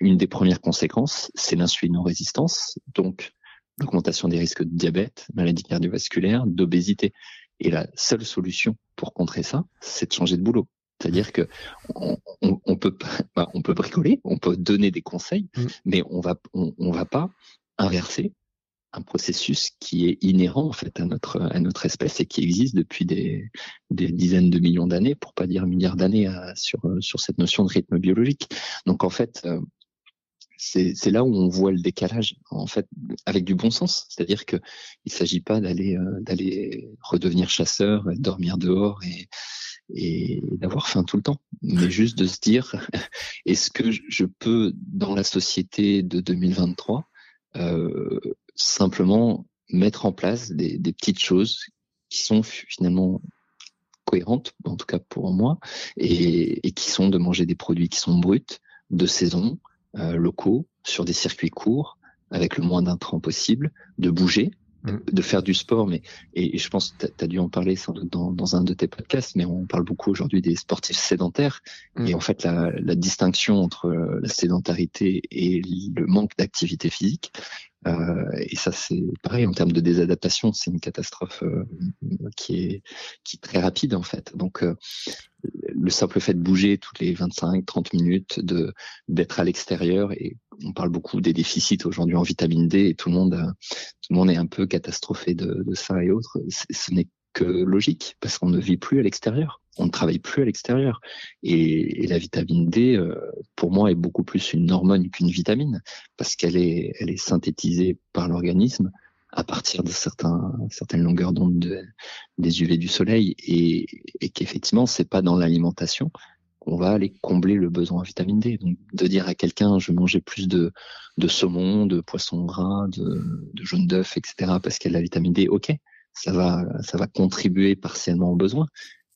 une des premières conséquences, c'est l'insulinorésistance, donc l'augmentation des risques de diabète, maladie cardiovasculaire, d'obésité. Et la seule solution pour contrer ça, c'est de changer de boulot. C'est-à-dire que on, on, on peut bah, on peut bricoler, on peut donner des conseils, mm. mais on va on, on va pas inverser un processus qui est inhérent en fait à notre à notre espèce et qui existe depuis des, des dizaines de millions d'années, pour pas dire milliards d'années, sur sur cette notion de rythme biologique. Donc en fait, euh, c'est là où on voit le décalage en fait avec du bon sens, c'est-à-dire que il s'agit pas d'aller euh, d'aller redevenir chasseur, dormir dehors et et d'avoir faim tout le temps, mais juste de se dire est-ce que je peux dans la société de 2023 euh, simplement mettre en place des, petites choses qui sont finalement cohérentes, en tout cas pour moi, et, et, qui sont de manger des produits qui sont bruts, de saison, euh, locaux, sur des circuits courts, avec le moins d'intrants possible, de bouger, Mm. de faire du sport, mais et, je pense que tu as dû en parler sans doute dans, dans, un de tes podcasts, mais on parle beaucoup aujourd'hui des sportifs sédentaires mm. et en fait la, la, distinction entre la sédentarité et le manque d'activité physique. Euh, et ça c'est pareil en termes de désadaptation, c'est une catastrophe euh, qui est qui est très rapide en fait. Donc euh, le simple fait de bouger toutes les 25-30 minutes, de d'être à l'extérieur et on parle beaucoup des déficits aujourd'hui en vitamine D et tout le monde, euh, tout le monde est un peu catastrophé de, ça et autres. Ce n'est que logique parce qu'on ne vit plus à l'extérieur, on ne travaille plus à l'extérieur et, et, la vitamine D, euh, pour moi, est beaucoup plus une hormone qu'une vitamine parce qu'elle est, elle est synthétisée par l'organisme à partir de certains, certaines longueurs d'onde de, des UV du soleil et, et qu'effectivement c'est pas dans l'alimentation qu'on va aller combler le besoin en vitamine D. Donc de dire à quelqu'un je vais plus de, saumon, de poisson gras, de, jaune d'œuf, etc. parce qu'il a de la vitamine D, ok, ça va contribuer partiellement au besoin.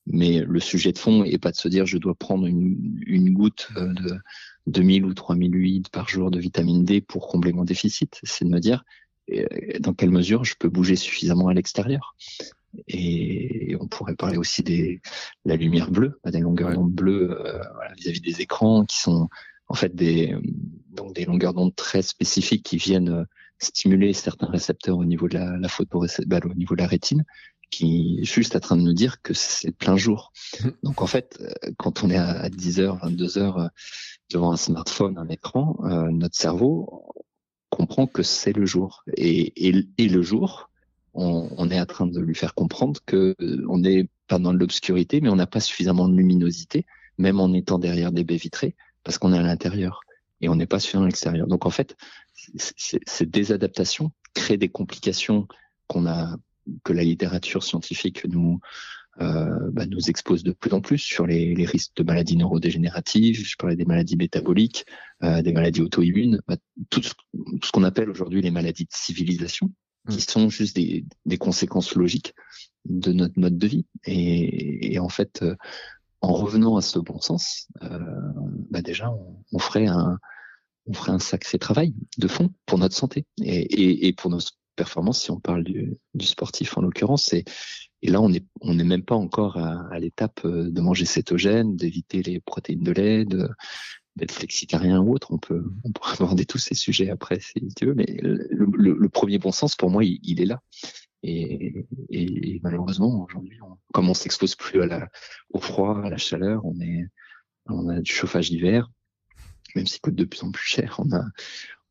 Mais le sujet de fond est pas de se dire je dois prendre une, goutte euh, de 2000 ou 3000 huiles par jour de vitamine D pour combler mon déficit. C'est de me dire dans quelle mesure je peux bouger suffisamment à l'extérieur. Et on pourrait parler aussi des la lumière bleue, des longueurs d'onde bleues euh, vis-à-vis des écrans qui sont en fait des donc des longueurs d'onde très spécifiques qui viennent stimuler certains récepteurs au niveau de la, la bah, au niveau de la rétine, qui est juste en train de nous dire que c'est plein jour. Mmh. Donc en fait, euh, quand on est à 10h, 22h devant un smartphone, un écran, euh, notre cerveau comprend que c'est le jour. Et, et, et le jour, on, est en train de lui faire comprendre que euh, on n'est pas dans l'obscurité, mais on n'a pas suffisamment de luminosité, même en étant derrière des baies vitrées, parce qu'on est à l'intérieur et on n'est pas suffisamment à l'extérieur. Donc en fait, ces désadaptations créent des complications qu'on a que la littérature scientifique nous euh, bah, expose de plus en plus sur les, risques de maladies neurodégénératives. Je parlais des maladies métaboliques, euh, des maladies auto-immunes, bah, tout ce qu'on appelle aujourd'hui les maladies de civilisation, qui mm. sont juste des, des, conséquences logiques de notre mode de vie. Et, et en fait, euh, en revenant à ce bon sens, euh, bah déjà, on, on, ferait un, on ferait un sacré travail de fond pour notre santé et, et, et pour nos performances, si on parle du, du sportif en l'occurrence. Et, et là, on n'est on est même pas encore à, à l'étape euh, de manger cétogène, d'éviter les protéines de lait, d'être flexitarien ou autre. On peut, on peut aborder tous ces sujets après si tu veux, mais le, le, premier bon sens pour moi, il, il est là. Et, et, malheureusement, aujourd'hui, comme on s'expose plus à la, au froid, à la chaleur, on est, on a du chauffage d'hiver, même s'il coûte de plus en plus cher. On a,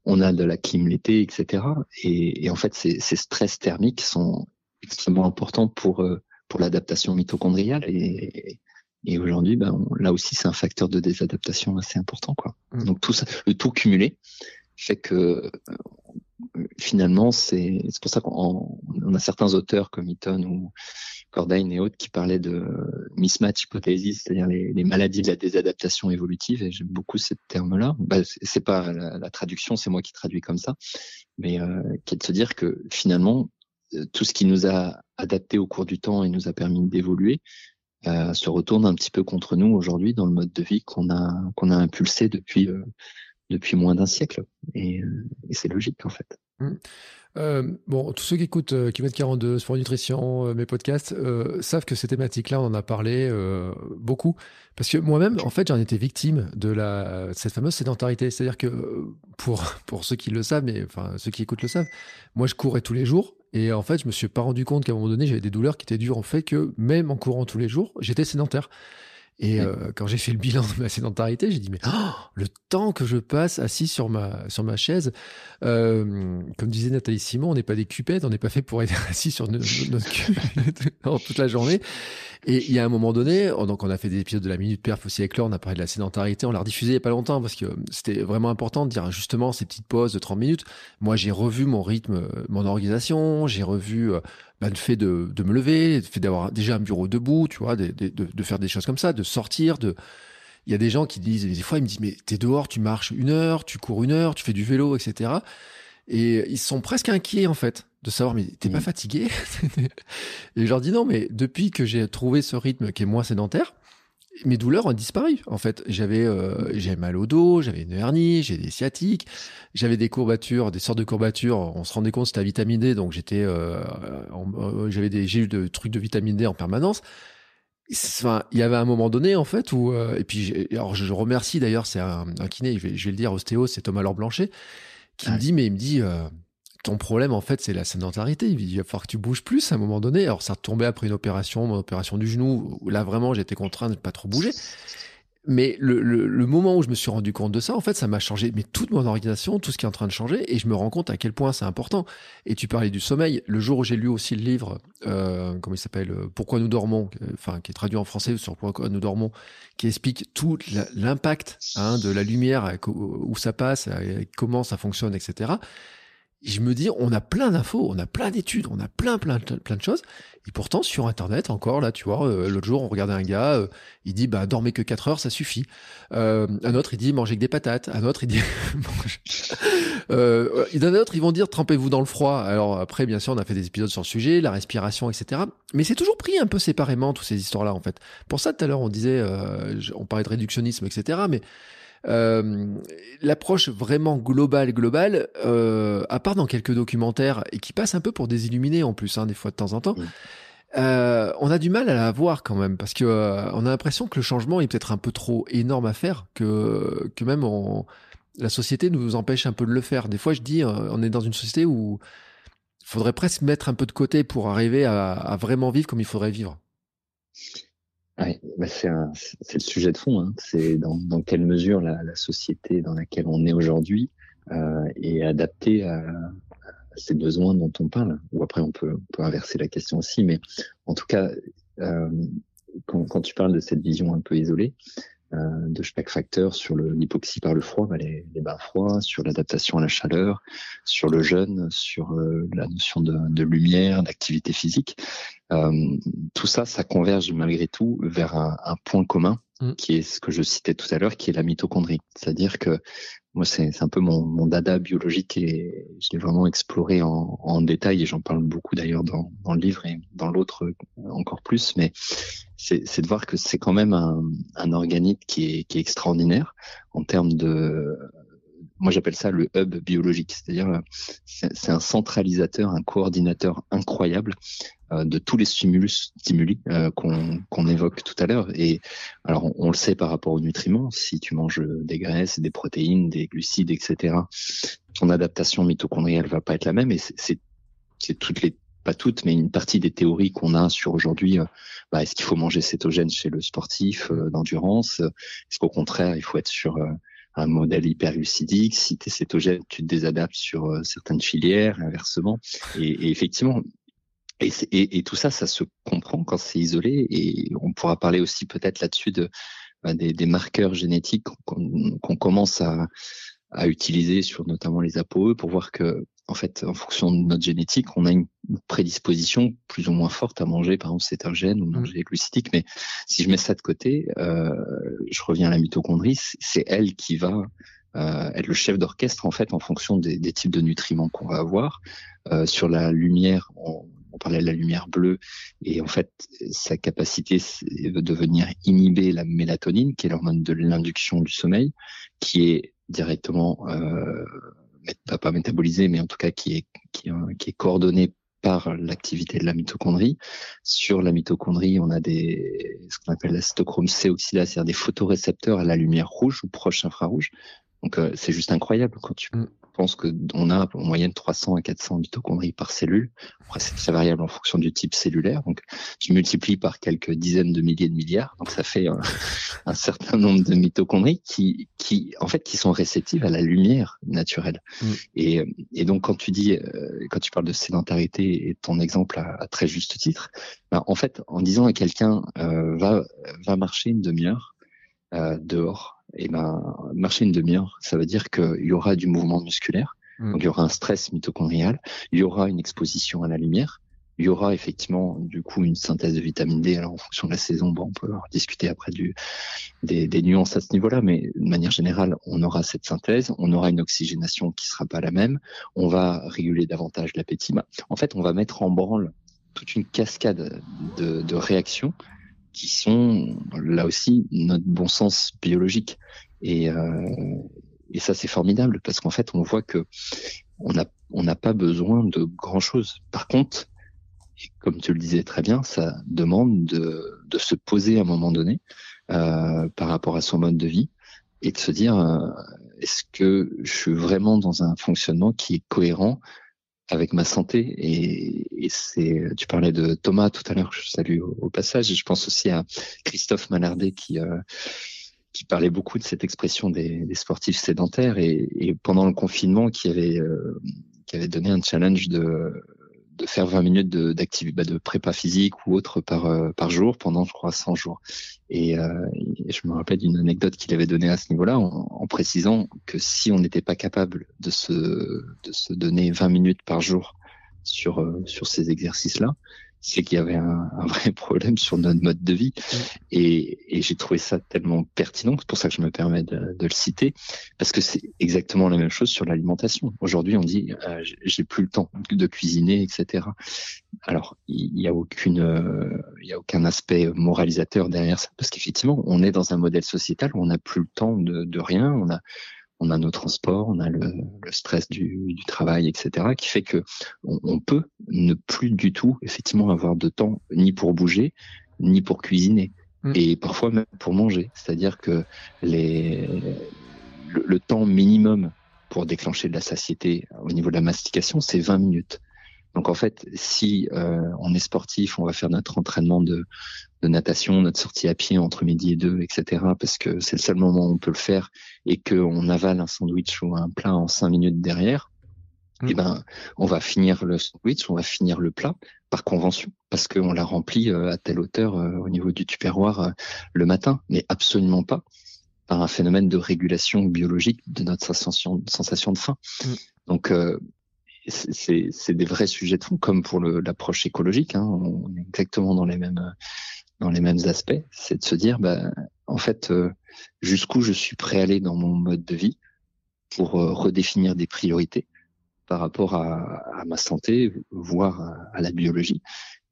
on a de la clim l'été, etc. Et, et, en fait, ces, ces stress thermiques sont extrêmement importants pour euh, pour l'adaptation mitochondriale et, et aujourd'hui, ben, là aussi, c'est un facteur de désadaptation assez important, quoi. Mmh. Donc tout ça, le tout cumulé fait que euh, finalement, c'est pour ça qu'on on a certains auteurs comme Eaton ou Cordain et autres qui parlaient de mismatch hypothesis, c'est-à-dire les, les, maladies de la désadaptation évolutive. Et j'aime beaucoup ce terme-là. Bah, c'est pas la, la traduction, c'est moi qui traduis comme ça, mais euh, qui est de se dire que finalement, euh, tout ce qui nous a adapté au cours du temps et nous a permis d'évoluer se retourne un petit peu contre nous aujourd'hui dans le mode de vie qu'on a qu'on a impulsé depuis euh, depuis moins d'un siècle. Et, euh, c'est logique en fait. Mmh. Euh, bon, tous ceux qui écoutent euh, Kilomètre 42, Sport Nutrition, euh, mes podcasts, savent que ces thématiques-là, on en a parlé beaucoup. Parce que moi-même, en fait, j'en étais victime de la, cette fameuse sédentarité. C'est-à-dire que, pour, pour ceux qui le savent, mais enfin, ceux qui écoutent le savent, moi, je courais tous les jours. Et en fait, je me suis pas rendu compte qu'à un moment donné, j'avais des douleurs qui étaient dures, en fait, que même en courant tous les jours, j'étais sédentaire. Et euh, quand j'ai fait le bilan de ma sédentarité, j'ai dit mais oh, le temps que je passe assis sur ma sur ma chaise, euh, comme disait Nathalie Simon, on n'est pas des cupettes, on n'est pas fait pour être assis sur notre, notre cul toute la journée. Et il y a un moment donné, oh, donc on a fait des épisodes de la minute perf aussi avec Laure, on a parlé de la sédentarité, on l'a rediffusé il y a pas longtemps parce que c'était vraiment important de dire justement ces petites pauses de 30 minutes. Moi, j'ai revu mon rythme, mon organisation, j'ai revu euh, bah, le fait de, de, me lever, le fait d'avoir déjà un bureau debout, tu vois, de, de, de, faire des choses comme ça, de sortir, de. Il y a des gens qui disent, des fois, ils me disent, mais t'es dehors, tu marches une heure, tu cours une heure, tu fais du vélo, etc. Et ils sont presque inquiets, en fait, de savoir, mais t'es pas mmh. fatigué Et je leur dis, non, mais depuis que j'ai trouvé ce rythme qui est moins sédentaire, mes douleurs ont disparu. En fait, j'avais euh, j'avais mal au dos, j'avais une hernie, j'ai des sciatiques, j'avais des courbatures, des sortes de courbatures. On se rendait compte c'était la vitamine D, donc j'étais euh, euh j'avais des j'ai eu de trucs de vitamine D en permanence. Enfin, il y avait un moment donné en fait où euh, et puis alors je remercie d'ailleurs c'est un, un, kiné, je vais, je vais le dire ostéo, c'est Thomas Laure Blanchet qui me dit mais il me dit euh, ton problème, en fait, c'est la sédentarité. Il va falloir que tu bouges plus à un moment donné. Alors, ça tombait après une opération, mon opération du genou, où là, vraiment, j'étais contraint de pas trop bouger. Mais le, le, le, moment où je me suis rendu compte de ça, en fait, ça m'a changé mais toute mon organisation, tout ce qui est en train de changer, et je me rends compte à quel point c'est important. Et tu parlais du sommeil. Le jour où j'ai lu aussi le livre, euh, comment il s'appelle, euh, Pourquoi nous dormons, enfin qui est traduit en français sur Pourquoi nous dormons, qui explique tout l'impact hein, de la lumière, où ça passe, comment ça fonctionne, etc je me dis, on a plein d'infos, on a plein d'études, on a plein, plein, plein de choses. Et pourtant, sur Internet, encore là, tu vois, euh, l'autre jour, on regardait un gars, euh, il dit, bah, dormez que 4 heures, ça suffit. Euh, un autre, il dit, mangez que des patates. Un autre, il dit, euh, d'un autre, ils vont dire, trempez-vous dans le froid. Alors après, bien sûr, on a fait des épisodes sur le sujet, la respiration, etc. Mais c'est toujours pris un peu séparément, toutes ces histoires-là, en fait. Pour ça, tout à l'heure, on disait, on parlait de réductionnisme, etc. Mais euh, l'approche vraiment globale, globale, euh, à part dans quelques documentaires et qui passe un peu pour des illuminés en plus, hein, des fois de temps en temps. Euh, on a du mal à la voir quand même parce que euh, on a l'impression que le changement est peut-être un peu trop énorme à faire que que même on la société nous empêche un peu de le faire. Des fois, je dis, on est dans une société où il faudrait presque mettre un peu de côté pour arriver à, vraiment vivre comme il faudrait vivre. Bah c'est le sujet de fond. Hein. C'est dans, dans, quelle mesure la, la, société dans laquelle on est aujourd'hui euh, est adaptée à, ces besoins dont on parle. Ou après, on peut, on peut inverser la question aussi. Mais en tout cas, euh, quand, quand, tu parles de cette vision un peu isolée, de chaque facteur sur l'hypoxie par le froid, bah les, bains froids, sur l'adaptation à la chaleur, sur le jeûne, sur euh, la notion de, lumière, d'activité physique. Euh, tout ça, ça converge malgré tout vers un point commun mm. qui est ce que je citais tout à l'heure, qui est la mitochondrie. C'est-à-dire que moi, c'est un peu mon, mon, dada biologique et je l'ai vraiment exploré en, en détail et j'en parle beaucoup d'ailleurs dans, dans, le livre et dans l'autre encore plus. Mais c'est de voir que c'est quand même un, un organite qui est, qui est extraordinaire en termes de moi j'appelle ça le hub biologique, c'est-à-dire c'est un centralisateur, un coordinateur incroyable euh, de tous les stimulus, stimuli euh, qu'on évoque tout à l'heure. Et alors on, le sait par rapport aux nutriments, si tu manges des graisses, des protéines, des glucides, etc., ton adaptation mitochondriale va pas être la même. Et c'est toutes les pas toutes, mais une partie des théories qu'on a sur aujourd'hui. Euh, bah, Est-ce qu'il faut manger cétogène chez le sportif d'endurance? Est-ce qu'au contraire, il faut être sur un modèle hyperlucidique. Si tu es cétogène, tu te désadaptes sur euh, certaines filières, inversement. Et, effectivement, et, et, tout ça, ça se comprend quand c'est isolé. Et on pourra parler aussi peut-être là-dessus de, bah, des, des, marqueurs génétiques qu'on commence à, à utiliser sur notamment les APOE pour voir que en fait, en fonction de notre génétique, on a une prédisposition plus ou moins forte à manger, par exemple, cétogène ou manger glucidique. Mais si je mets ça de côté, euh, je reviens à la mitochondrie, c'est elle qui va euh, être le chef d'orchestre, en fait, en fonction des, des types de nutriments qu'on va avoir. Euh, sur la lumière, on, on, parlait de la lumière bleue, et en fait, sa capacité de venir inhiber la mélatonine, qui est l'hormone de l'induction du sommeil, qui est directement euh, pas métabolisé, mais en tout cas qui est, qui, est coordonné par l'activité de la mitochondrie. Sur la mitochondrie, on a des, ce qu'on appelle la cytochrome C oxydase, c'est-à-dire des photorécepteurs à la lumière rouge ou proche infrarouge. Donc euh, c'est juste incroyable quand tu mm pense qu'on a en moyenne 300 à 400 mitochondries par cellule. Après, c'est très variable en fonction du type cellulaire. Donc, tu multiplies par quelques dizaines de milliers de milliards. Donc, ça fait un, un certain nombre de mitochondries qui, qui, en fait, qui sont réceptives à la lumière naturelle. Mm. Et, et, donc, quand tu dis, euh, quand tu parles de sédentarité et ton exemple à, très juste titre, ben, en fait, en disant à quelqu'un euh, va, va marcher une demi-heure euh, dehors et eh ben, marcher une demi-heure, ça veut dire qu'il y aura du mouvement musculaire, mm. donc il y aura un stress mitochondrial, il y aura une exposition à la lumière, il y aura effectivement du coup une synthèse de vitamine D. Alors en fonction de la saison, bon, on peut discuter après du, des, des nuances à ce niveau-là, mais de manière générale, on aura cette synthèse, on aura une oxygénation qui sera pas la même, on va réguler davantage l'appétit. En fait, on va mettre en branle toute une cascade de, de réactions qui sont là aussi notre bon sens biologique. Et, euh, et ça, c'est formidable parce qu'en fait, on voit que on n'a on n'a pas besoin de grand chose. Par contre, comme tu le disais très bien, ça demande de, de se poser à un moment donné euh, par rapport à son mode de vie et de se dire euh, est-ce que je suis vraiment dans un fonctionnement qui est cohérent avec ma santé. Et, et c'est, tu parlais de Thomas tout à l'heure, je salue au, passage. Et je pense aussi à Christophe Malardet qui, euh, qui parlait beaucoup de cette expression des, des sportifs sédentaires et, et, pendant le confinement qui avait, euh, qui avait donné un challenge de de faire 20 minutes de, bah, de prépa physique ou autre par, euh, par jour pendant, je crois, 100 jours. Et, euh, je me rappelle d'une anecdote qu'il avait donnée à ce niveau-là en, en, précisant que si on n'était pas capable de se, de se donner 20 minutes par jour sur, euh, sur ces exercices-là, c'est qu'il y avait un, un, vrai problème sur notre mode de vie. Mm. Et, et j'ai trouvé ça tellement pertinent, c'est pour ça que je me permets de, de le citer, parce que c'est exactement la même chose sur l'alimentation. Aujourd'hui, on dit euh, j'ai plus le temps de cuisiner, etc. Alors, il n'y a aucune, euh, il y a aucun aspect moralisateur derrière ça, parce qu'effectivement, on est dans un modèle sociétal où on n'a plus le temps de, de rien, on a on a nos transports, on a le, le stress du, du, travail, etc., qui fait que on, on, peut ne plus du tout effectivement avoir de temps ni pour bouger, ni pour cuisiner, mm. et parfois même pour manger. C'est-à-dire que les le, temps minimum pour déclencher de la satiété au niveau de la mastication, c'est 20 minutes. Donc en fait, si euh, on est sportif, on va faire notre entraînement de, de, natation, notre sortie à pied entre midi et deux, etc. Parce que c'est le seul moment où on peut le faire et qu'on avale un sandwich ou un plat en cinq minutes derrière. Et eh ben, on va finir le sandwich, on va finir le plat par convention, parce qu'on l'a rempli euh, à telle hauteur euh, au niveau du tupperware euh, le matin, mais absolument pas par un phénomène de régulation biologique de notre sensation, sensation de faim. Mm. Donc, c'est des vrais sujets de fond, comme pour l'approche écologique. Hein, on est exactement dans les mêmes dans les mêmes aspects. C'est de se dire, bah, en fait, jusqu'où je suis prêt à aller dans mon mode de vie pour redéfinir des priorités par rapport à, ma santé, voire à, la biologie.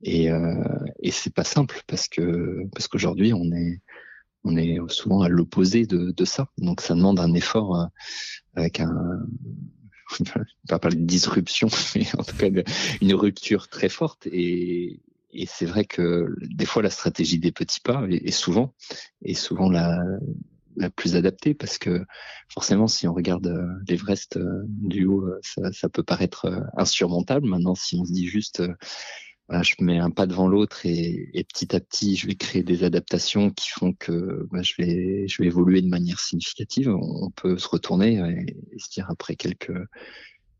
Et, euh, et c'est pas simple parce que parce qu'aujourd'hui on est on est souvent à l'opposé de, ça. Donc ça demande un effort euh, avec un pas parler de disruption, mais en tout cas une rupture très forte. Et, et c'est vrai que des fois la stratégie des petits pas est, souvent est souvent la plus adaptée parce que forcément, si on regarde euh, l'Everest euh, du haut, euh, ça, peut paraître insurmontable. Maintenant, si on se dit juste, je mets un pas devant l'autre et, et, petit à petit, je vais créer des adaptations qui font que bah, je vais, je vais évoluer de manière significative. On peut se retourner et, se dire après quelques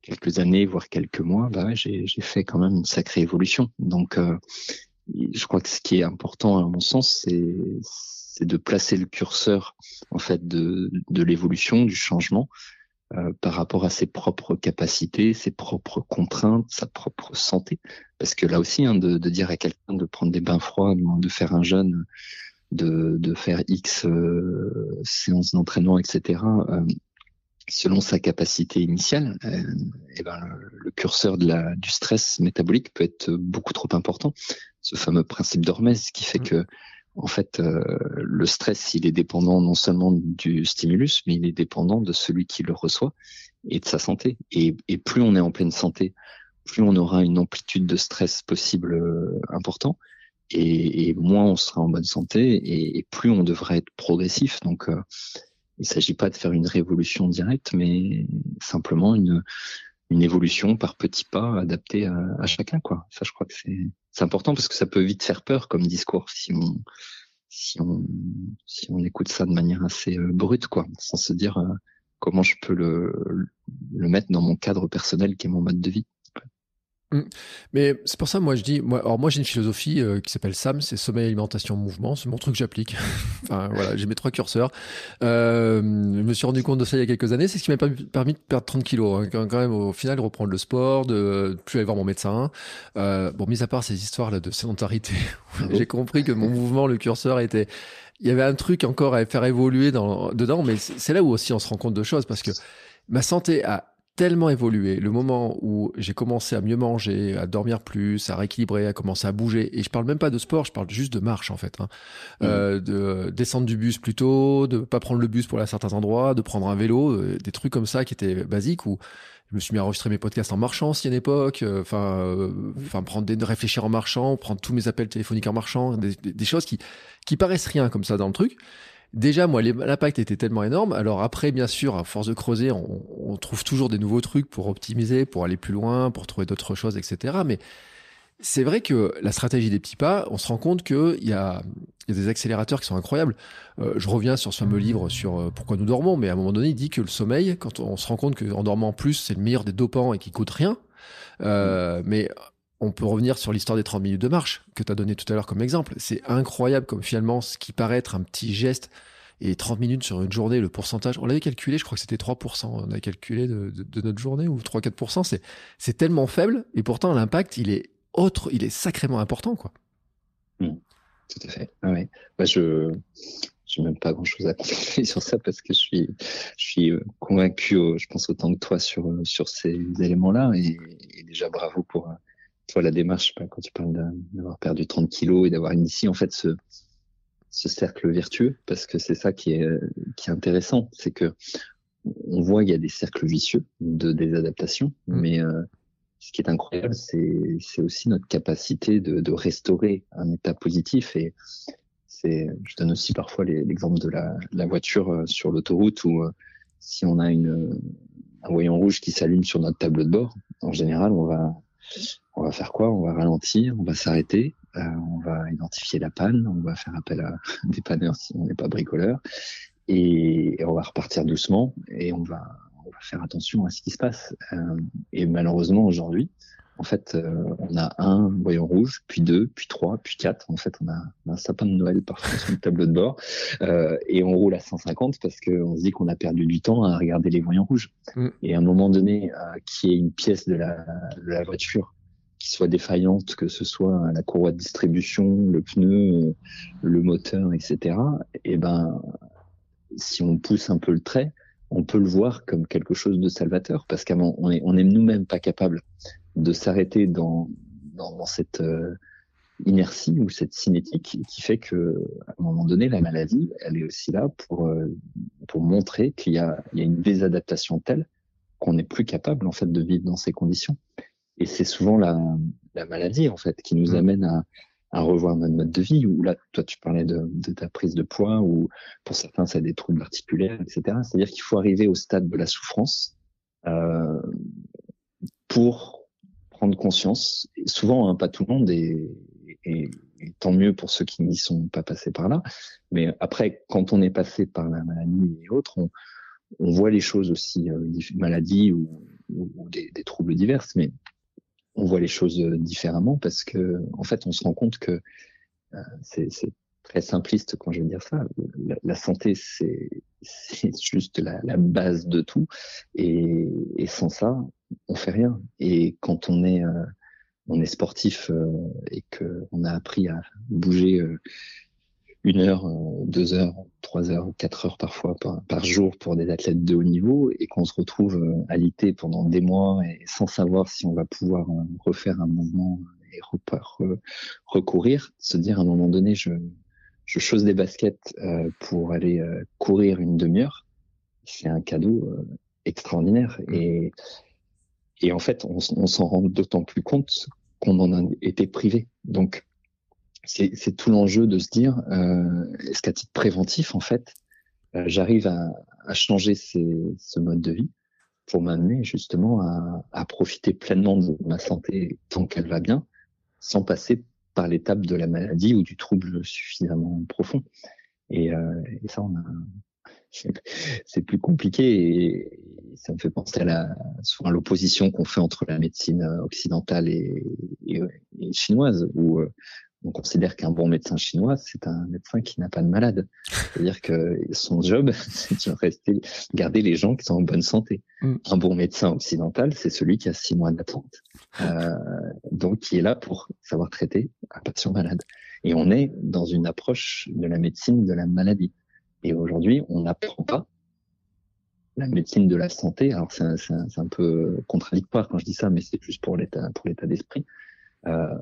quelques années, voire quelques mois, bah j'ai fait quand même une sacrée évolution. Donc, je crois que ce qui est important à mon sens, c'est c'est de placer le curseur en fait de, de l'évolution, du changement euh, par rapport à ses propres capacités, ses propres contraintes, sa propre santé. Parce que là aussi, hein, de, de, dire à quelqu'un de prendre des bains froids, de faire un jeûne, de, de faire X euh, séances d'entraînement, etc. Euh, selon sa capacité initiale, et euh, eh ben le, curseur de la, du stress métabolique peut être beaucoup trop important. Ce fameux principe d'Hormèse qui fait mmh. que en fait, euh, le stress, il est dépendant non seulement du stimulus, mais il est dépendant de celui qui le reçoit et de sa santé. Et, plus on est en pleine santé, plus on aura une amplitude de stress possible euh, important, et, moins on sera en bonne santé, et, plus on devrait être progressif. Donc, euh, il ne s'agit pas de faire une révolution directe, mais simplement une, une évolution par petits pas adaptée à, à chacun. Quoi. Ça, je crois que c'est c'est important parce que ça peut vite faire peur comme discours si on si on si on écoute ça de manière assez euh, brute quoi, sans se dire euh, comment je peux le le mettre dans mon cadre personnel qui est mon mode de vie. Mmh. Mais c'est pour ça, moi, je dis, moi, alors moi, j'ai une philosophie euh, qui s'appelle SAM, c'est sommeil, alimentation, mouvement. C'est mon truc que j'applique. enfin, voilà, j'ai mes trois curseurs. Euh, je me suis rendu compte de ça il y a quelques années. C'est ce qui m'a permis de perdre 30 kilos. Hein, quand, même, au final, reprendre le sport, de plus aller voir mon médecin. Euh, bon, mis à part ces histoires là de sédentarité, j'ai compris que mon mouvement, le curseur était, il y avait un truc encore à faire évoluer dans, dedans, mais c'est là où aussi on se rend compte de choses parce que ma santé a tellement évolué. Le moment où j'ai commencé à mieux manger, à dormir plus, à rééquilibrer, à commencer à bouger, et je parle même pas de sport, je parle juste de marche en fait, hein. Mmh. euh, de descendre du bus plus tôt, de pas prendre le bus pour aller à certains endroits, de prendre un vélo, euh, des trucs comme ça qui étaient basiques où je me suis mis à enregistrer mes podcasts en marchant aussi à une époque, euh, enfin, euh, enfin prendre des, réfléchir en marchant, prendre tous mes appels téléphoniques en marchant, des, des choses qui qui paraissent rien comme ça dans le truc. Déjà, moi, l'impact était tellement énorme. Alors après, bien sûr, à force de creuser, on, trouve toujours des nouveaux trucs pour optimiser, pour aller plus loin, pour trouver d'autres choses, etc. Mais c'est vrai que la stratégie des petits pas, on se rend compte qu'il y a, y a des accélérateurs qui sont incroyables. Euh, je reviens sur ce fameux livre sur euh, pourquoi nous dormons, mais à un moment donné, il dit que le sommeil, quand on se rend compte qu'en dormant plus, c'est le meilleur des dopants et qui coûte rien. Euh, mais on peut revenir sur l'histoire des 30 minutes de marche que tu as donné tout à l'heure comme exemple. C'est incroyable comme finalement ce qui paraît être un petit geste et 30 minutes sur une journée, le pourcentage, on l'avait calculé, je crois que c'était 3%, on a calculé de, notre journée ou 3-4%, c'est, tellement faible et pourtant l'impact, il est autre, il est sacrément important, quoi. Mmh. tout à fait. Ah ouais. Bah, je, j'ai même pas grand chose à compléter sur ça parce que je suis, je suis euh, convaincu, je pense autant que toi sur, euh, sur ces éléments-là et, déjà bravo pour, euh, toi, la démarche, quand tu parles d'avoir perdu 30 kilos et d'avoir initié en fait ce, ce cercle vertueux, parce que c'est ça qui est, qui est intéressant, c'est que on voit qu'il y a des cercles vicieux de désadaptation, mmh. mais euh, ce qui est incroyable, c'est, c'est aussi notre capacité de, de restaurer un état positif. Et c'est, je donne aussi parfois l'exemple de la, la voiture euh, sur l'autoroute où euh, si on a une, un voyant rouge qui s'allume sur notre tableau de bord, en général, on va, on va faire quoi? On va ralentir, on va s'arrêter, euh, on va identifier la panne, on va faire appel à des panneurs si on n'est pas bricoleur, et, on va repartir doucement et on va, on va faire attention à ce qui se passe. Euh, et malheureusement aujourd'hui, en fait, euh, on a un voyant rouge, puis deux, puis trois, puis quatre. En fait, on a, un sapin de Noël parfois sur le tableau de bord euh, et on roule à 150 parce qu'on se dit qu'on a perdu du temps à regarder les voyants rouges. Mm. Et à un moment donné, euh, qui est une pièce de la, de la voiture qui soit défaillante, que ce soit la courroie de distribution, le pneu, le moteur, etc. Et eh ben, si on pousse un peu le trait, on peut le voir comme quelque chose de salvateur parce qu'on est, on est nous-mêmes pas capable de s'arrêter dans, dans, cette euh, inertie ou cette cinétique qui fait que un moment donné la maladie elle est aussi là pour euh, pour montrer qu'il y a, il y a une désadaptation telle qu'on n'est plus capable en fait de vivre dans ces conditions et c'est souvent la, la maladie en fait qui nous mmh. amène à, à revoir notre mode de vie ou là toi tu parlais de, de ta prise de poids ou pour certains ça a des troubles articulaires etc c'est à dire qu'il faut arriver au stade de la souffrance euh, pour prendre conscience. souvent, hein, pas tout le monde, et, et, tant mieux pour ceux qui n'y sont pas passés par là. Mais après, quand on est passé par la maladie et autres, on, on voit les choses aussi, euh, maladies ou, ou des, des, troubles divers, mais on voit les choses euh, différemment parce que, en fait, on se rend compte que euh, c'est très simpliste quand je vais dire ça. La, santé, c'est juste la, base de tout, et, sans ça, on fait rien. Et quand on est euh, on est sportif et que on a appris à bouger une heure, deux heures, trois heures, quatre heures parfois par, jour pour des athlètes de haut niveau et qu'on se retrouve alité pendant des mois et sans savoir si on va pouvoir refaire un mouvement et recourir, se dire à un moment donné, je, je chose des baskets pour aller courir une demi-heure, c'est un cadeau extraordinaire. Et, et en fait, on, on s'en rend d'autant plus compte qu'on en a été privé. Donc, c'est tout l'enjeu de se dire, euh, est-ce qu'à titre préventif, en fait, euh, j'arrive à, à, changer ces, ce mode de vie pour m'amener justement à, à, profiter pleinement de ma santé tant qu'elle va bien, sans passer par l'étape de la maladie ou du trouble suffisamment profond? Et, euh, et ça, on a, c'est plus compliqué et ça me fait penser à la souvent l'opposition qu'on fait entre la médecine occidentale et, et, chinoise où euh, on considère qu'un bon médecin chinois, c'est un médecin qui n'a pas de malade. C'est-à-dire que son job, c'est de rester, garder les gens qui sont en bonne santé. Mm. Un bon médecin occidental, c'est celui qui a six mois d'attente. Euh, donc, qui est là pour savoir traiter un patient malade. Et on est dans une approche de la médecine de la maladie. Et aujourd'hui, on n'apprend pas la médecine de la santé. Alors c'est un, un, peu contradictoire quand je dis ça, mais c'est juste pour l'état pour l'état d'esprit. Euh,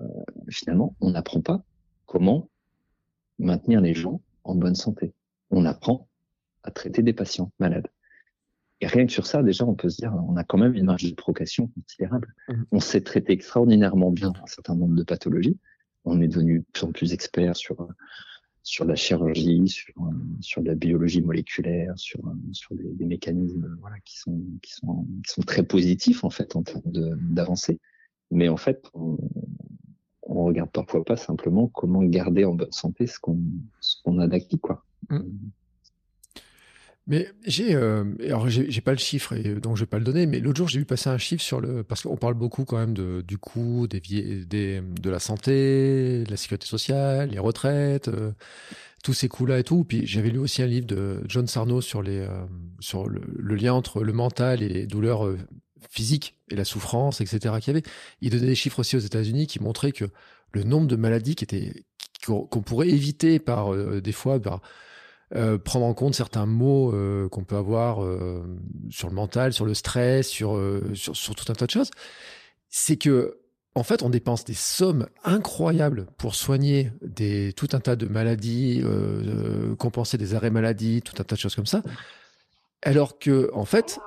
finalement, on n'apprend pas comment maintenir les gens en bonne santé. On apprend à traiter des patients malades. Et rien que sur ça, déjà, on peut se dire, on a quand même une marge de progression considérable. Mmh. On sait traiter extraordinairement bien un certain nombre de pathologies. On est devenu de plus en plus expert sur sur la chirurgie, sur, sur la biologie moléculaire, sur, sur des, des mécanismes voilà, qui, sont, qui, sont, qui sont très positifs en fait en termes d'avancée. Mais en fait, on, on regarde parfois pas simplement comment garder en bonne santé ce qu'on qu'on a d'acquis quoi. Mmh. Mais j'ai, euh, alors j'ai pas le chiffre et donc je vais pas le donner, mais l'autre jour j'ai vu passer un chiffre sur le, parce qu'on parle beaucoup quand même de, du coût des, des, de la santé, de la sécurité sociale, les retraites, euh, tous ces coûts-là et tout. Puis j'avais lu aussi un livre de John Sarno sur les, euh, sur le, lien entre le mental et les douleurs euh, physiques et la souffrance, etc. Qu'il y avait. Il donnait des chiffres aussi aux États-Unis qui montraient que le nombre de maladies qu'on pourrait éviter par des fois par euh, prendre en compte certains mots euh, qu'on peut avoir euh, sur le mental, sur le stress, sur, sur, sur, tout un tas de choses, c'est que en fait, on dépense des sommes incroyables pour soigner des, tout un tas de maladies, compenser des arrêts maladie, tout un tas de choses comme ça. Alors que, en fait,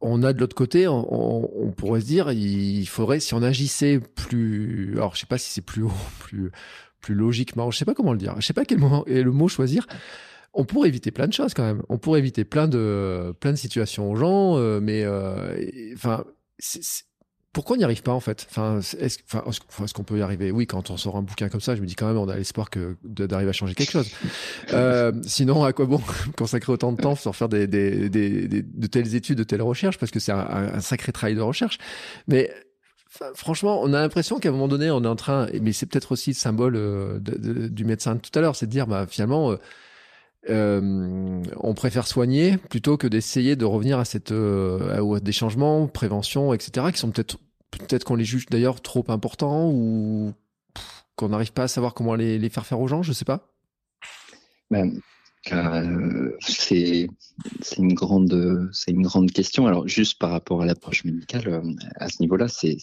on a de l'autre côté, on, pourrait se dire, il faudrait, si on agissait plus, alors je sais pas si c'est plus haut, plus, plus logiquement, je sais pas comment le dire, je sais pas quel moment, le mot choisir, on pourrait éviter plein de choses quand même. On pourrait éviter plein de, plein de situations aux gens, euh, mais enfin, pourquoi on n'y arrive pas en fait? Enfin, est-ce qu'on peut y arriver? Oui, quand on sort un bouquin comme ça, je me dis quand même, on a l'espoir que d'arriver à changer quelque chose. Euh, sinon, à quoi bon consacrer autant de temps sur faire de telles études, de telles recherches? Parce que c'est un, sacré travail de recherche. Mais franchement, on a l'impression qu'à un moment donné, on est en train, mais c'est peut-être aussi le symbole euh, du médecin de tout à l'heure, c'est de dire, bah, finalement, euh, euh, on préfère soigner plutôt que d'essayer de revenir à cette à des changements, prévention, etc., qui sont peut-être peut-être qu'on les juge d'ailleurs trop importants ou qu'on n'arrive pas à savoir comment les, les, faire faire aux gens, je sais pas. Ben, euh, c'est une grande c'est une grande question. Alors juste par rapport à l'approche médicale, euh, à ce niveau-là, c'est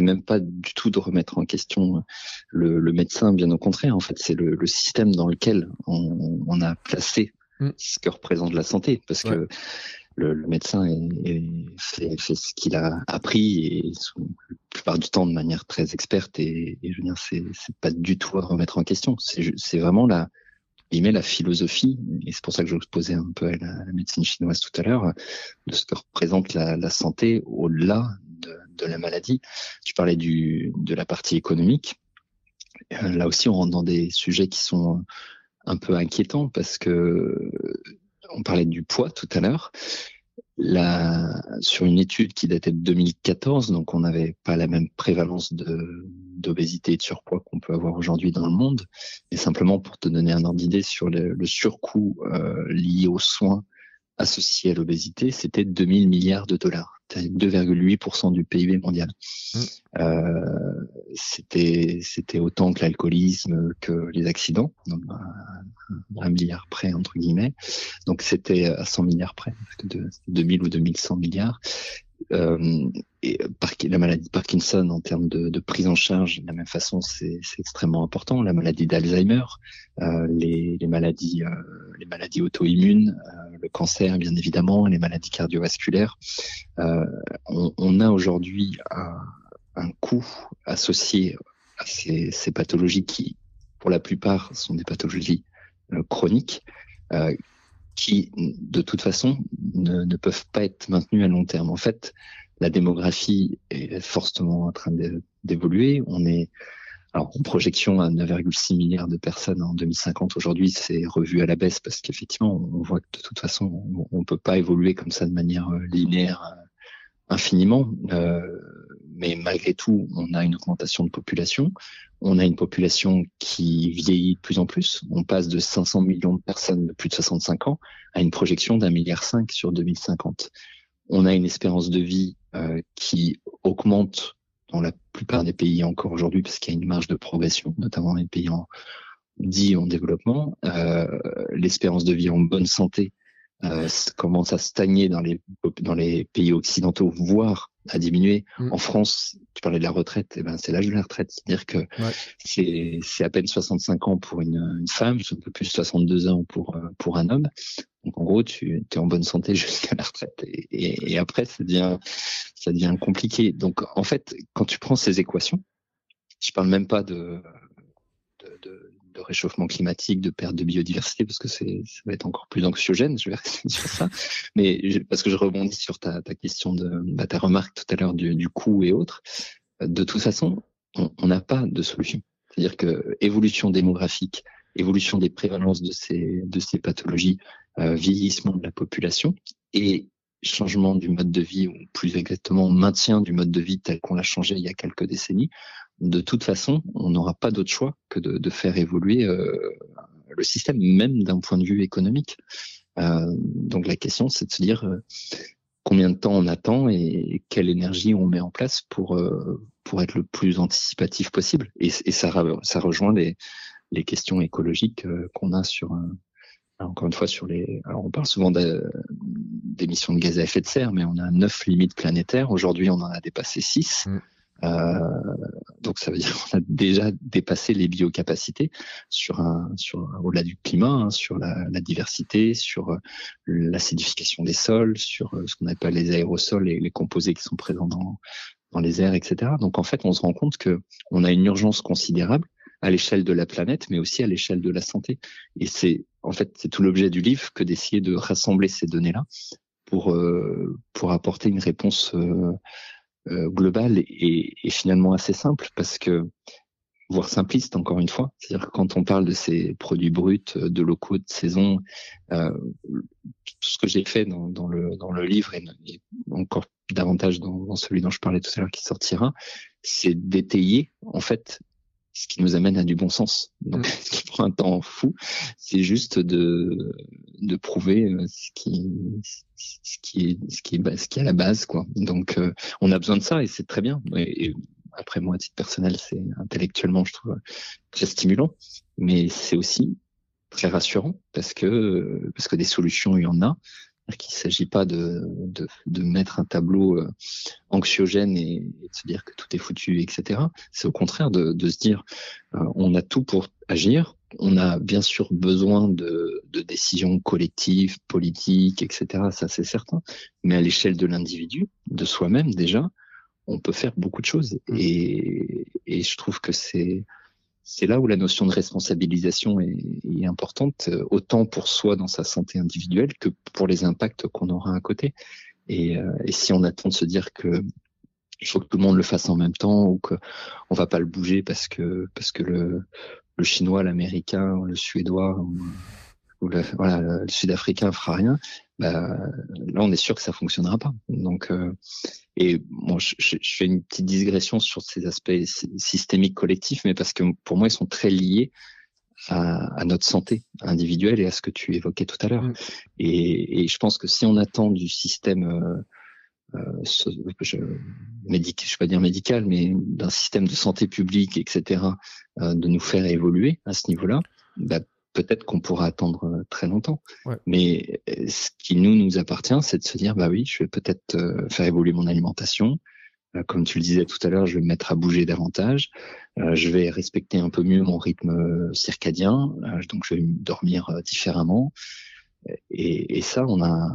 même pas du tout de remettre en question le, le médecin, bien au contraire. En fait, c'est le, le, système dans lequel on, on a placé mm. ce que représente la santé, parce que le, le, médecin est, fait, fait, ce qu'il a appris et la plupart du temps de manière très experte et, et je veux dire c'est pas du tout à remettre en question. C'est c'est vraiment la il met la philosophie, et c'est pour ça que je posais un peu à la, médecine chinoise tout à l'heure, de ce que représente la, la santé au-delà de, de, la maladie. Tu parlais du, de la partie économique. Euh, là aussi, on rentre dans des sujets qui sont un peu inquiétants parce que on parlait du poids tout à l'heure la, sur une étude qui datait de 2014, donc on n'avait pas la même prévalence d'obésité et de surpoids qu'on peut avoir aujourd'hui dans le monde. Et simplement pour te donner un ordre d'idée sur le, surcoût euh, lié aux soins associés à l'obésité, c'était 2000 milliards de dollars. 2,8% du PIB mondial. Mmh. Euh, c'était c'était autant que l'alcoolisme, que les accidents, donc un, milliard près entre guillemets. Donc c'était à 100 milliards près, de 2000 ou 2100 milliards. Euh, et la maladie de Parkinson en termes de, de prise en charge, de la même façon, c'est extrêmement important. La maladie d'Alzheimer, euh, les, les, maladies, euh, les maladies auto-immunes, le cancer, bien évidemment, les maladies cardiovasculaires. Euh, on, a aujourd'hui un, coût associé à ces, pathologies qui, pour la plupart, sont des pathologies chroniques qui, de toute façon, ne, ne, peuvent pas être maintenus à long terme. En fait, la démographie est fortement en train d'évoluer. On est alors en projection à 9,6 milliards de personnes en 2050. Aujourd'hui, c'est revu à la baisse parce qu'effectivement, on voit que de toute façon, on ne peut pas évoluer comme ça de manière euh, linéaire euh, infiniment. Euh, mais malgré tout, on a une augmentation de population. On a une population qui vieillit de plus en plus. On passe de 500 millions de personnes de plus de 65 ans à une projection d'un milliard cinq sur 2050. On a une espérance de vie euh, qui augmente dans la plupart des pays encore aujourd'hui parce qu'il y a une marge de progression, notamment dans les pays en, dits en développement. Euh, L'espérance de vie en bonne santé euh, commence à stagner dans les dans les pays occidentaux, voire à diminuer. Mm. En France, tu parlais de la retraite, et eh ben c'est l'âge de la retraite, c'est-à-dire que c'est c'est à peine 65 ans pour une, une femme, un peu plus 62 ans pour euh, pour un homme. Donc en gros, tu es en bonne santé jusqu'à la retraite, et, après ça devient ça devient compliqué. Donc en fait, quand tu prends ces équations, je parle même pas de de, de réchauffement climatique, de perte de biodiversité, parce que ça va être encore plus anxiogène, je vais rester sur ça. Mais parce que je rebondis sur ta, ta question de bah, ta remarque tout à l'heure du, du coût et autres. De toute façon, on n'a pas de solution. C'est-à-dire que évolution démographique, évolution des prévalences de ces, de ces pathologies, vieillissement de la population et changement du mode de vie, ou plus exactement maintien du mode de vie tel qu'on l'a changé il y a quelques décennies, de toute façon, on n'aura pas d'autre choix que de, de faire évoluer euh, le système, même d'un point de vue économique. Euh, donc la question, c'est de se dire euh, combien de temps on attend et quelle énergie on met en place pour euh, pour être le plus anticipatif possible. Et, et ça, ça rejoint les, les questions écologiques euh, qu'on a sur encore une fois sur les alors on parle souvent d'émissions de gaz à effet de serre mais on a neuf limites planétaires aujourd'hui on en a dépassé six mm. Euh, donc ça veut dire qu'on a déjà dépassé les biocapacités sur un, sur au-delà du climat, hein, sur la, la, diversité, sur euh, l'acidification des sols, sur euh, ce qu'on appelle les aérosols et les composés qui sont présents dans, dans les airs, etc. Donc en fait, on se rend compte que on a une urgence considérable à l'échelle de la planète, mais aussi à l'échelle de la santé. Et c'est en fait, c'est tout l'objet du livre que d'essayer de rassembler ces données-là pour euh, pour apporter une réponse euh, euh, globale et, finalement assez simple parce que voire simpliste encore une fois. C'est-à-dire quand on parle de ces produits bruts, de locaux, de saison, tout ce que j'ai fait dans, dans, le, dans le livre et, encore davantage dans, dans, celui dont je parlais tout à l'heure qui sortira, c'est d'étayer en fait ce qui nous amène à du bon sens. Donc, mm. ce qui prend un temps fou, c'est juste de, de prouver euh, ce qui, ce qui est, ce qui est, ce qui est à la base, quoi. Donc, euh, on a besoin de ça et c'est très bien. Et, après, moi, à titre personnel, c'est intellectuellement, je trouve très stimulant, mais c'est aussi très rassurant parce que, parce que des solutions, il y en a qu'il ne s'agit pas de, de, de, mettre un tableau euh, anxiogène et, de se dire que tout est foutu, etc. C'est au contraire de, de se dire euh, on a tout pour agir. On a bien sûr besoin de, de décisions collectives, politiques, etc. Ça c'est certain. Mais à l'échelle de l'individu, de soi-même déjà, on peut faire beaucoup de choses. Mmh. Et, et je trouve que c'est c'est là où la notion de responsabilisation est, importante, euh, autant pour soi dans sa santé individuelle que pour les impacts qu'on aura à côté. Et, euh, et, si on attend de se dire que il faut que tout le monde le fasse en même temps ou que on va pas le bouger parce que parce que le, chinois, l'américain, le suédois ou, le, le sud-africain fera rien, bah, là on est sûr que ça fonctionnera pas. Donc euh, et bon, je, je, fais une petite digression sur ces aspects systémiques collectifs, mais parce que pour moi, ils sont très liés à, à notre santé individuelle et à ce que tu évoquais tout à l'heure. Mm. Et, et, je pense que si on attend du système euh, euh, je, médical, je vais pas dire médical, mais d'un système de santé publique, etc., euh, de nous faire évoluer à ce niveau-là, bah, peut-être qu'on pourra attendre euh, très longtemps. Mais euh, ce qui nous nous appartient, c'est de se dire bah oui, je vais peut-être euh, faire évoluer mon alimentation. Comme tu le disais tout à l'heure, je vais me mettre à bouger davantage. Je vais respecter un peu mieux mon rythme circadien, donc je vais dormir différemment. Et, et ça, on a,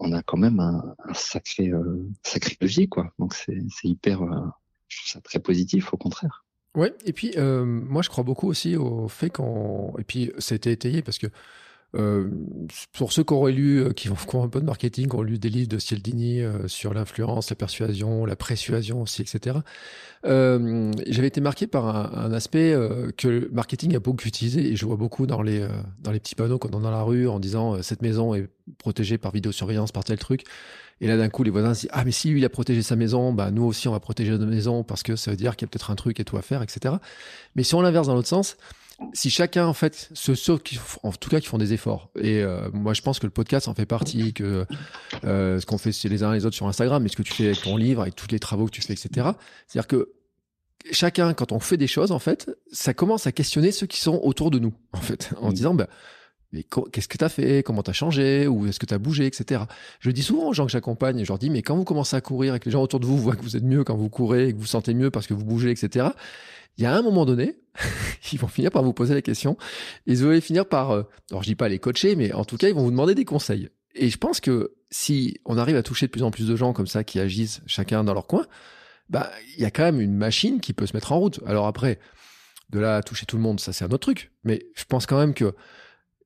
on a quand même un, un sacré, sacré levier, quoi. Donc c'est hyper, je trouve ça très positif, au contraire. Ouais, et puis euh, moi je crois beaucoup aussi au fait qu'on. Et puis été étayé parce que euh, pour ceux qui auraient lu, euh, qui, ont, un peu de marketing, qui ont lu des livres de Cialdini euh, sur l'influence, la persuasion, la persuasion aussi, etc. Euh, J'avais été marqué par un, un aspect que le marketing a beaucoup utilisé et je vois beaucoup dans les dans les petits panneaux qu'on a dans la rue en disant cette maison est protégée par vidéosurveillance, par tel truc. Et là, d'un coup, les voisins se disent Ah, mais si lui, il a protégé sa maison, bah, nous aussi, on va protéger notre maison parce que ça veut dire qu'il y a peut-être un truc et tout à faire, etc. Mais si on l'inverse dans l'autre sens, si chacun, en fait, ceux, qui, en tout cas, qui font des efforts, et euh, moi, je pense que le podcast en fait partie, que euh, ce qu'on fait les uns les autres sur Instagram, mais ce que tu fais avec ton livre, avec tous les travaux que tu fais, etc. C'est-à-dire que chacun, quand on fait des choses, en fait, ça commence à questionner ceux qui sont autour de nous, en fait, en disant, bah, mais qu'est-ce que tu as fait? Comment tu as changé? Ou est-ce que tu as bougé Etc. Je dis souvent aux gens que j'accompagne, je leur dis, mais quand vous commencez à courir et que les gens autour de vous voient que vous êtes mieux quand vous courez et que vous, vous sentez mieux parce que vous bougez, etc., il y a un moment donné, ils vont finir par vous poser la question. Ils vont finir par, euh, alors je dis pas les coacher, mais en tout cas, ils vont vous demander des conseils. Et je pense que si on arrive à toucher de plus en plus de gens comme ça qui agissent chacun dans leur coin, bah, il y a quand même une machine qui peut se mettre en route. Alors après, de là à toucher tout le monde, ça c'est un autre truc. Mais je pense quand même que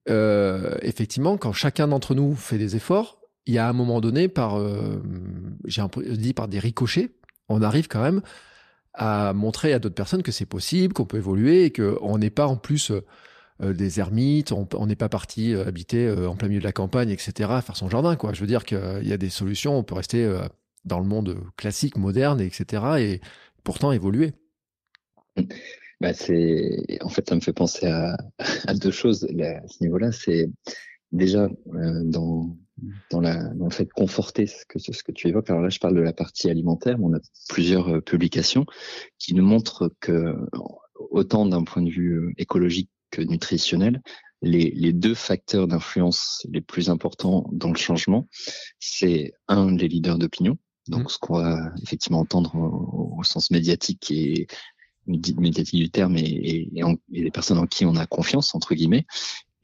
euh, effectivement, quand chacun d'entre nous fait des efforts, il y a un moment donné, par, euh, j'ai dit par des ricochets, on arrive quand même à montrer à d'autres personnes que c'est possible, qu'on peut évoluer et qu'on n'est pas en plus euh, des ermites, on n'est pas parti habiter en plein milieu de la campagne, etc., faire son jardin. Quoi. Je veux dire qu'il y a des solutions, on peut rester dans le monde classique, moderne, etc., et pourtant évoluer. Bah c'est, en fait, ça me fait penser à, à deux choses à ce niveau-là. C'est déjà euh, dans dans, la, dans le fait de conforter ce que, ce que tu évoques. Alors là, je parle de la partie alimentaire, mais on a plusieurs euh, publications qui nous montrent que, autant d'un point de vue euh, écologique que nutritionnel, les, les deux facteurs d'influence les plus importants dans le changement, c'est un, les leaders d'opinion, donc mmh. ce qu'on va effectivement entendre au, au, sens médiatique et médiatique du terme et, et, et, les personnes en qui on a confiance entre guillemets.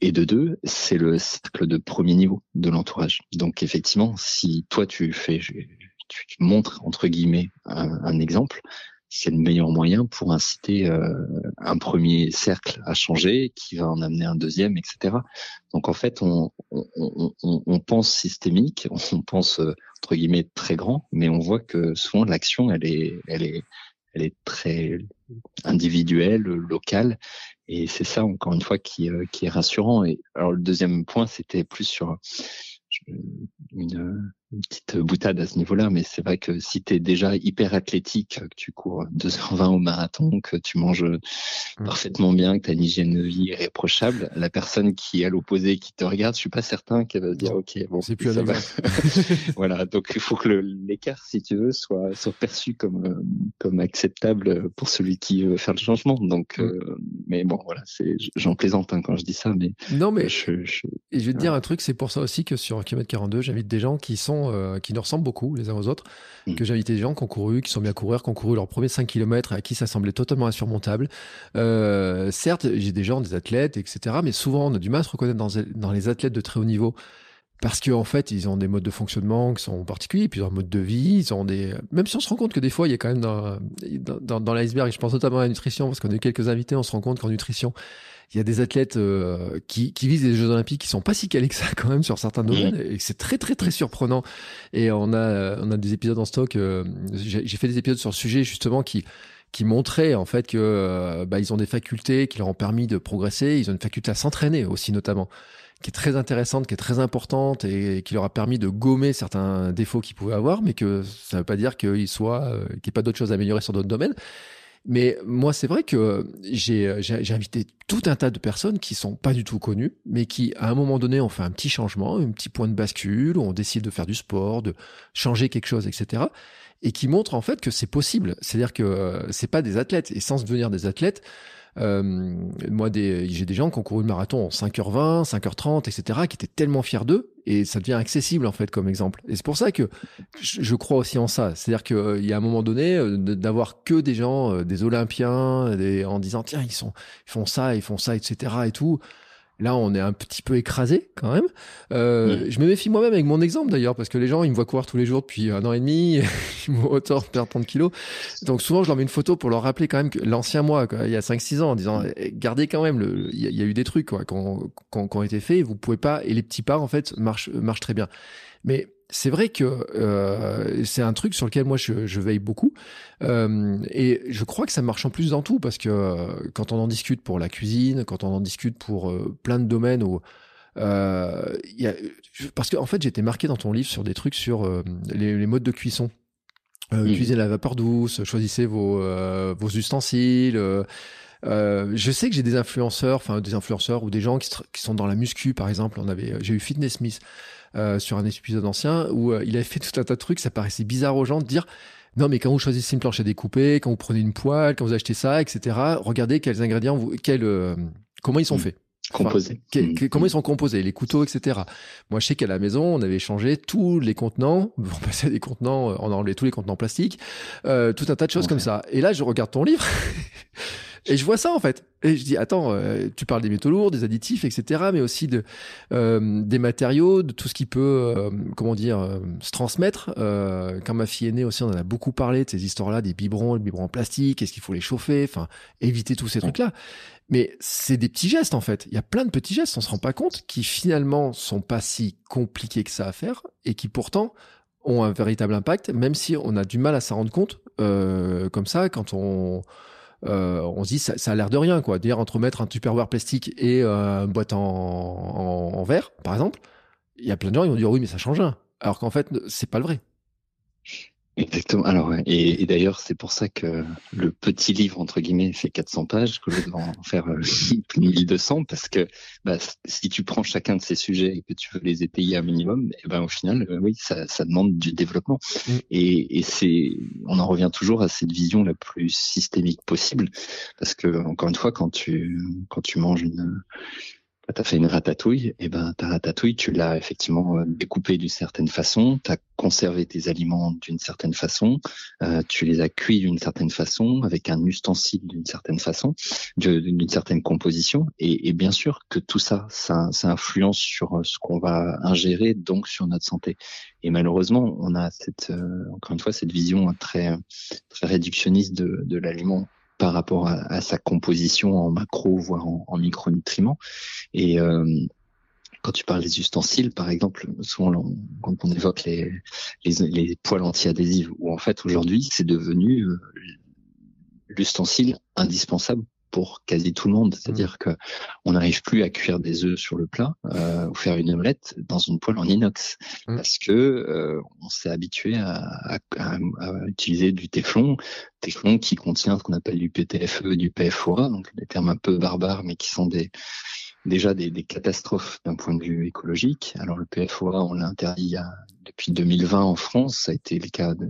Et de deux, c'est le cercle de premier niveau de l'entourage. Donc effectivement, si toi tu fais, tu, tu montres entre guillemets un, un, exemple, c'est le meilleur moyen pour inciter euh, un premier cercle à changer, qui va en amener un deuxième, etc. Donc en fait, on, on, on, on pense systémique, on pense euh, entre guillemets très grand, mais on voit que souvent l'action, elle est, elle est, elle est très individuelle, locale, et c'est ça encore une fois qui, euh, qui est rassurant. Et alors le deuxième point, c'était plus sur une, une petite boutade à ce niveau-là, mais c'est vrai que si tu es déjà hyper athlétique, que tu cours 2h20 au marathon, que tu manges mmh. parfaitement bien, que tu as une hygiène de vie irréprochable, la personne qui est à l'opposé, qui te regarde, je suis pas certain qu'elle va se dire, OK, bon, c'est plus ça va. voilà, donc il faut que l'écart, si tu veux, soit, soit perçu comme, comme acceptable pour celui qui veut faire le changement. Donc, mmh. euh, mais bon, voilà, c'est, j'en plaisante hein, quand je dis ça, mais. Non, mais je, je, et je vais te dire un truc, c'est pour ça aussi que sur Kilomètre 42, j'invite des gens qui sont euh, qui nous ressemblent beaucoup les uns aux autres, mmh. que j'ai invité des gens qui ont couru, qui sont bien à courir, qui ont couru leurs premiers 5 km et à qui ça semblait totalement insurmontable. Euh, certes, j'ai des gens, des athlètes, etc. Mais souvent, on a du mal à se reconnaître dans, dans les athlètes de très haut niveau parce qu'en en fait, ils ont des modes de fonctionnement qui sont particuliers, puis ils ont un mode de vie, ils ont des... Même si on se rend compte que des fois, il y a quand même dans, dans, dans l'iceberg, je pense notamment à la nutrition, parce qu'on a eu quelques invités, on se rend compte qu'en nutrition, il y a des athlètes euh, qui, qui visent les Jeux Olympiques qui sont pas si calés que ça quand même sur certains domaines et c'est très très très surprenant. Et on a on a des épisodes en stock. Euh, j'ai fait des épisodes sur le sujet justement qui qui montraient en fait que euh, bah, ils ont des facultés qui leur ont permis de progresser. Ils ont une faculté à s'entraîner aussi notamment qui est très intéressante, qui est très importante et qui leur a permis de gommer certains défauts qu'ils pouvaient avoir, mais que ça ne veut pas dire qu'ils soient, qu'il n'y ait pas d'autres choses à améliorer sur d'autres domaines. Mais moi, c'est vrai que j'ai, j'ai, invité tout un tas de personnes qui sont pas du tout connues, mais qui, à un moment donné, ont fait un petit changement, un petit point de bascule, ont décidé de faire du sport, de changer quelque chose, etc. Et qui montrent en fait que c'est possible. C'est-à-dire que euh, c'est pas des athlètes. Et sans devenir des athlètes, euh, moi, j'ai des gens qui ont couru le marathon en 5h20, 5h30, etc., qui étaient tellement fiers d'eux, et ça devient accessible en fait comme exemple. Et c'est pour ça que je, crois aussi en ça. C'est-à-dire qu'il euh, y a un moment donné euh, d'avoir que des gens, des Olympiens, des, en disant tiens ils sont, ils font ça, ils font ça, etc. et tout. Là, on est un petit peu écrasé quand même. Euh, Je me méfie moi-même avec mon exemple d'ailleurs, parce que les gens, ils me voient courir tous les jours depuis un an et demi, ils me voient autant perdre 30 kilos. Donc souvent, je leur mets une photo pour leur rappeler quand même que l'ancien moi, quoi, il y a 5-6 ans, en disant, eh, gardez quand même, le... il, y a, eu des trucs quoi, qui ont, qui ont été faits, vous pouvez pas, et les petits pas, en fait, marchent, marchent très bien. Mais c'est vrai que euh, c'est un truc sur lequel moi je, je veille beaucoup euh, et je crois que ça marche en plus dans tout parce que euh, quand on en discute pour la cuisine, quand on en discute pour euh, plein de domaines où euh, y a, parce qu'en en fait j'étais marqué dans ton livre sur des trucs sur euh, les, les, modes de cuisson. Euh, mmh. La vapeur douce, choisissez vos, vos ustensiles. je sais que j'ai des influenceurs, enfin des influenceurs ou des gens qui, qui, sont dans la muscu par exemple. On avait, j'ai eu Fitness Smith euh, sur un épisode ancien où euh, il avait fait tout un tas de trucs. Ça paraissait bizarre aux gens de dire non, mais quand vous choisissez une planche à découper, quand vous prenez une poêle, quand vous achetez ça, etc., regardez quels ingrédients, vous, quels, euh, comment ils sont mmh. faits. composés. Mmh. comment ils sont composés, les couteaux, etc. Moi, je sais qu'à la maison, on avait changé tous les contenants, on passait des contenants, on a enlevé tous les contenants plastiques, euh, tout un tas de choses comme ça. Et là, je regarde ton livre. Et je vois ça en fait. Et je dis attends, euh, tu parles des métaux lourds, des additifs, etc., mais aussi de euh, des matériaux, de tout ce qui peut, euh, comment dire, euh, se transmettre. Euh, quand ma fille est née aussi, on en a beaucoup parlé de ces histoires-là, des biberons, les biberons en plastique, est-ce qu'il faut les chauffer, enfin éviter tous ces trucs-là. Mais c'est des petits gestes en fait. Il y a plein de petits gestes, on se rend pas compte, qui finalement sont pas si compliqués que ça à faire et qui pourtant ont un véritable impact, même si on a du mal à s'en rendre compte comme ça quand on euh, on se dit ça, ça a l'air de rien quoi. Dire entre mettre un tupperware plastique et euh, une boîte en, en, verre, par exemple, il y a plein de gens qui vont dire oui mais ça change rien. Alors qu'en fait c'est pas le vrai. Exactement. Alors, et, d'ailleurs, c'est pour ça que le petit livre entre guillemets fait 400 pages, que je dois en faire 1200, euh, parce que bah, si tu prends chacun de ces sujets et que tu veux les étayer un minimum, et eh ben au final, euh, oui, ça, ça, demande du développement. Mm. Et, et c'est, on en revient toujours à cette vision la plus systémique possible, parce que encore une fois, quand tu quand tu manges une tu as fait une ratatouille, et eh ben ta ratatouille, tu l'as effectivement euh, découpée d'une certaine façon, tu as conservé tes aliments d'une certaine façon, euh, tu les as cuits d'une certaine façon, avec un ustensile d'une certaine façon, d'une certaine composition, et, et, bien sûr que tout ça, ça, ça influence sur euh, ce qu'on va ingérer, donc sur notre santé. Et malheureusement, on a cette, euh, encore une fois, cette vision très, très réductionniste de, de l'aliment par rapport à, sa composition en macro, voire en, micronutriments. Et euh, quand tu parles des ustensiles, par exemple, souvent quand on évoque les, les, poils anti-adhésives, où en fait aujourd'hui c'est devenu euh, l'ustensile indispensable pour quasi tout le monde. C'est-à-dire mmh. que on n'arrive plus à cuire des œufs sur le plat euh, ou faire une omelette dans une poêle en inox mmh. parce que euh, on s'est habitué à, à, à, utiliser du téflon, téflon qui contient ce qu'on appelle du PTFE, du PFOA, donc des termes un peu barbares mais qui sont des déjà des, des catastrophes d'un point de vue écologique. Alors le PFOA, on l'a interdit depuis 2020 en France, ça a été le cas de,